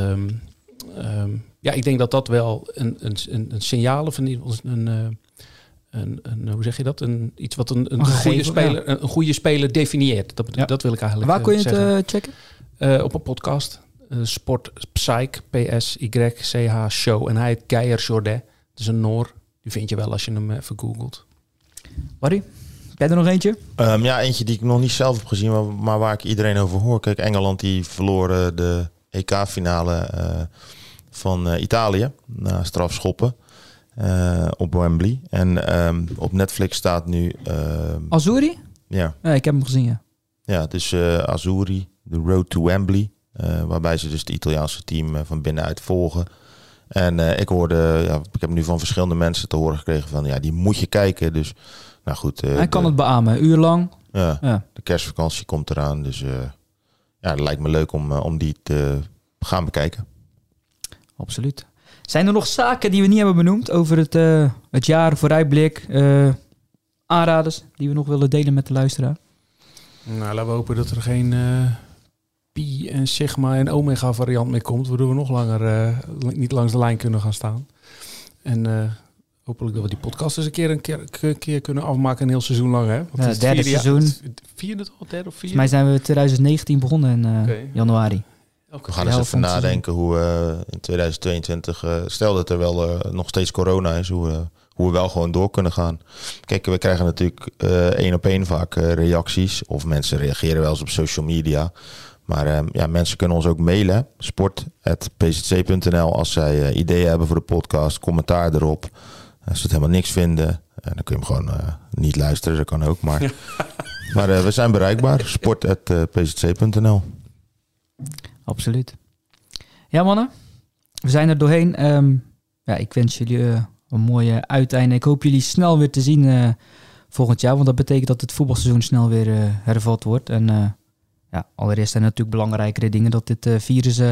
ehm, ja, ik denk dat dat wel een, een, een, een signaal of een, een, eh, een, een, hoe zeg je dat? Een, iets wat een, een, Een goede speler, een, een goede speler definieert. Dat, Ja. dat wil ik eigenlijk Waar kon je eh, het eh, checken? Eh, op een podcast. Eh, Sport Psych, P-S-Y-C-H Show. En hij heet Geijer Jourdain. Dat is een Noor. Die vind je wel als je hem even googelt. Barry, heb jij er nog eentje? Ehm, ja, eentje die ik nog niet zelf heb gezien, maar, maar waar ik iedereen over hoor. Kijk, Engeland die verloren de EK-finale eh, van eh, Italië na strafschoppen eh, op Wembley. En ehm, op Netflix staat nu, ehm, Azuri? ja, Ja, ik heb hem gezien, ja. ja, dus eh Azuri, The Road to Wembley, waarbij ze dus het Italiaanse team van binnenuit volgen. En ik hoorde, ja, ik heb nu van verschillende mensen te horen gekregen van, ja, die moet je kijken. Dus, nou goed. Hij kan het beamen, uur lang. Ja, Ja. de kerstvakantie komt eraan. Dus ja, het lijkt me leuk om, eh, om die te gaan bekijken. Absoluut. Zijn er nog zaken die we niet hebben benoemd over het, eh, het jaar vooruitblik? eh, aanraders die we nog willen delen met de luisteraar? Nou, laten we hopen dat er geen eh, pi en sigma en omega variant meer komt. Waardoor we nog langer eh, niet langs de lijn kunnen gaan staan. En eh, hopelijk dat we die podcast eens een keer, een keer, een keer kunnen afmaken. Een heel seizoen lang. Hè? Want Ja, het derde vierde seizoen. Vierde toch? Derde of vierde? Volgens mij zijn we 2019 begonnen in eh, januari. We gaan eens even nadenken hoe eh, in 2022, eh, stel dat er wel eh, nog steeds corona is, hoe, eh, hoe we wel gewoon door kunnen gaan. Kijk, we krijgen natuurlijk eh, één op één vaak reacties. Of mensen reageren wel eens op social media. Maar eh, ja, mensen kunnen ons ook mailen. sport.pzc.nl als zij ideeën hebben voor de podcast. Commentaar erop. Als ze het helemaal niks vinden, eh, dan kun je hem gewoon eh, niet luisteren. Dat kan ook. Maar, maar eh, we zijn bereikbaar. sport.pzc.nl Absoluut. Ja, mannen. We zijn er doorheen. Ehm, ja, ik wens jullie eh, een mooie uiteinde. Ik hoop jullie snel weer te zien eh, volgend jaar. Want dat betekent dat het voetbalseizoen snel weer eh, hervat wordt. En eh, ja, allereerst zijn er natuurlijk belangrijkere dingen dat dit eh, virus eh,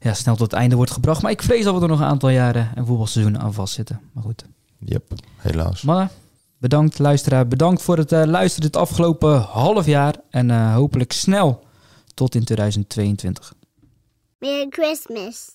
ja, snel tot het einde wordt gebracht. Maar ik vrees dat we er nog een aantal jaren een voetbalseizoen aan vastzitten. Maar goed. Yep, helaas. Mannen, bedankt luisteraar. Bedankt voor het eh, luisteren dit afgelopen half jaar. En eh, hopelijk snel tot in 2022. Merry Christmas.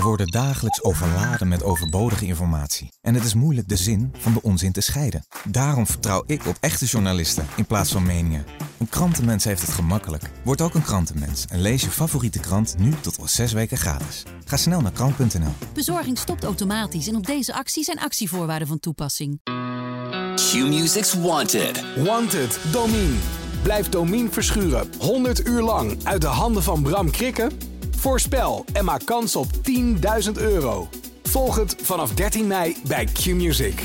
We worden dagelijks overladen met overbodige informatie. En het is moeilijk de zin van de onzin te scheiden. Daarom vertrouw ik op echte journalisten in plaats van meningen. Een krantenmens heeft het gemakkelijk. Word ook een krantenmens en lees je favoriete krant nu tot al zes weken gratis. Ga snel naar krant.nl. Bezorging stopt automatisch en op deze actie zijn actievoorwaarden van toepassing. Q-Music's Wanted. Wanted, Domine. Blijf Domine verschuren 100 uur lang uit de handen van Bram Krikken? Voorspel en maak kans op 10.000 euro. Volg het vanaf 13 mei bij Q-Music.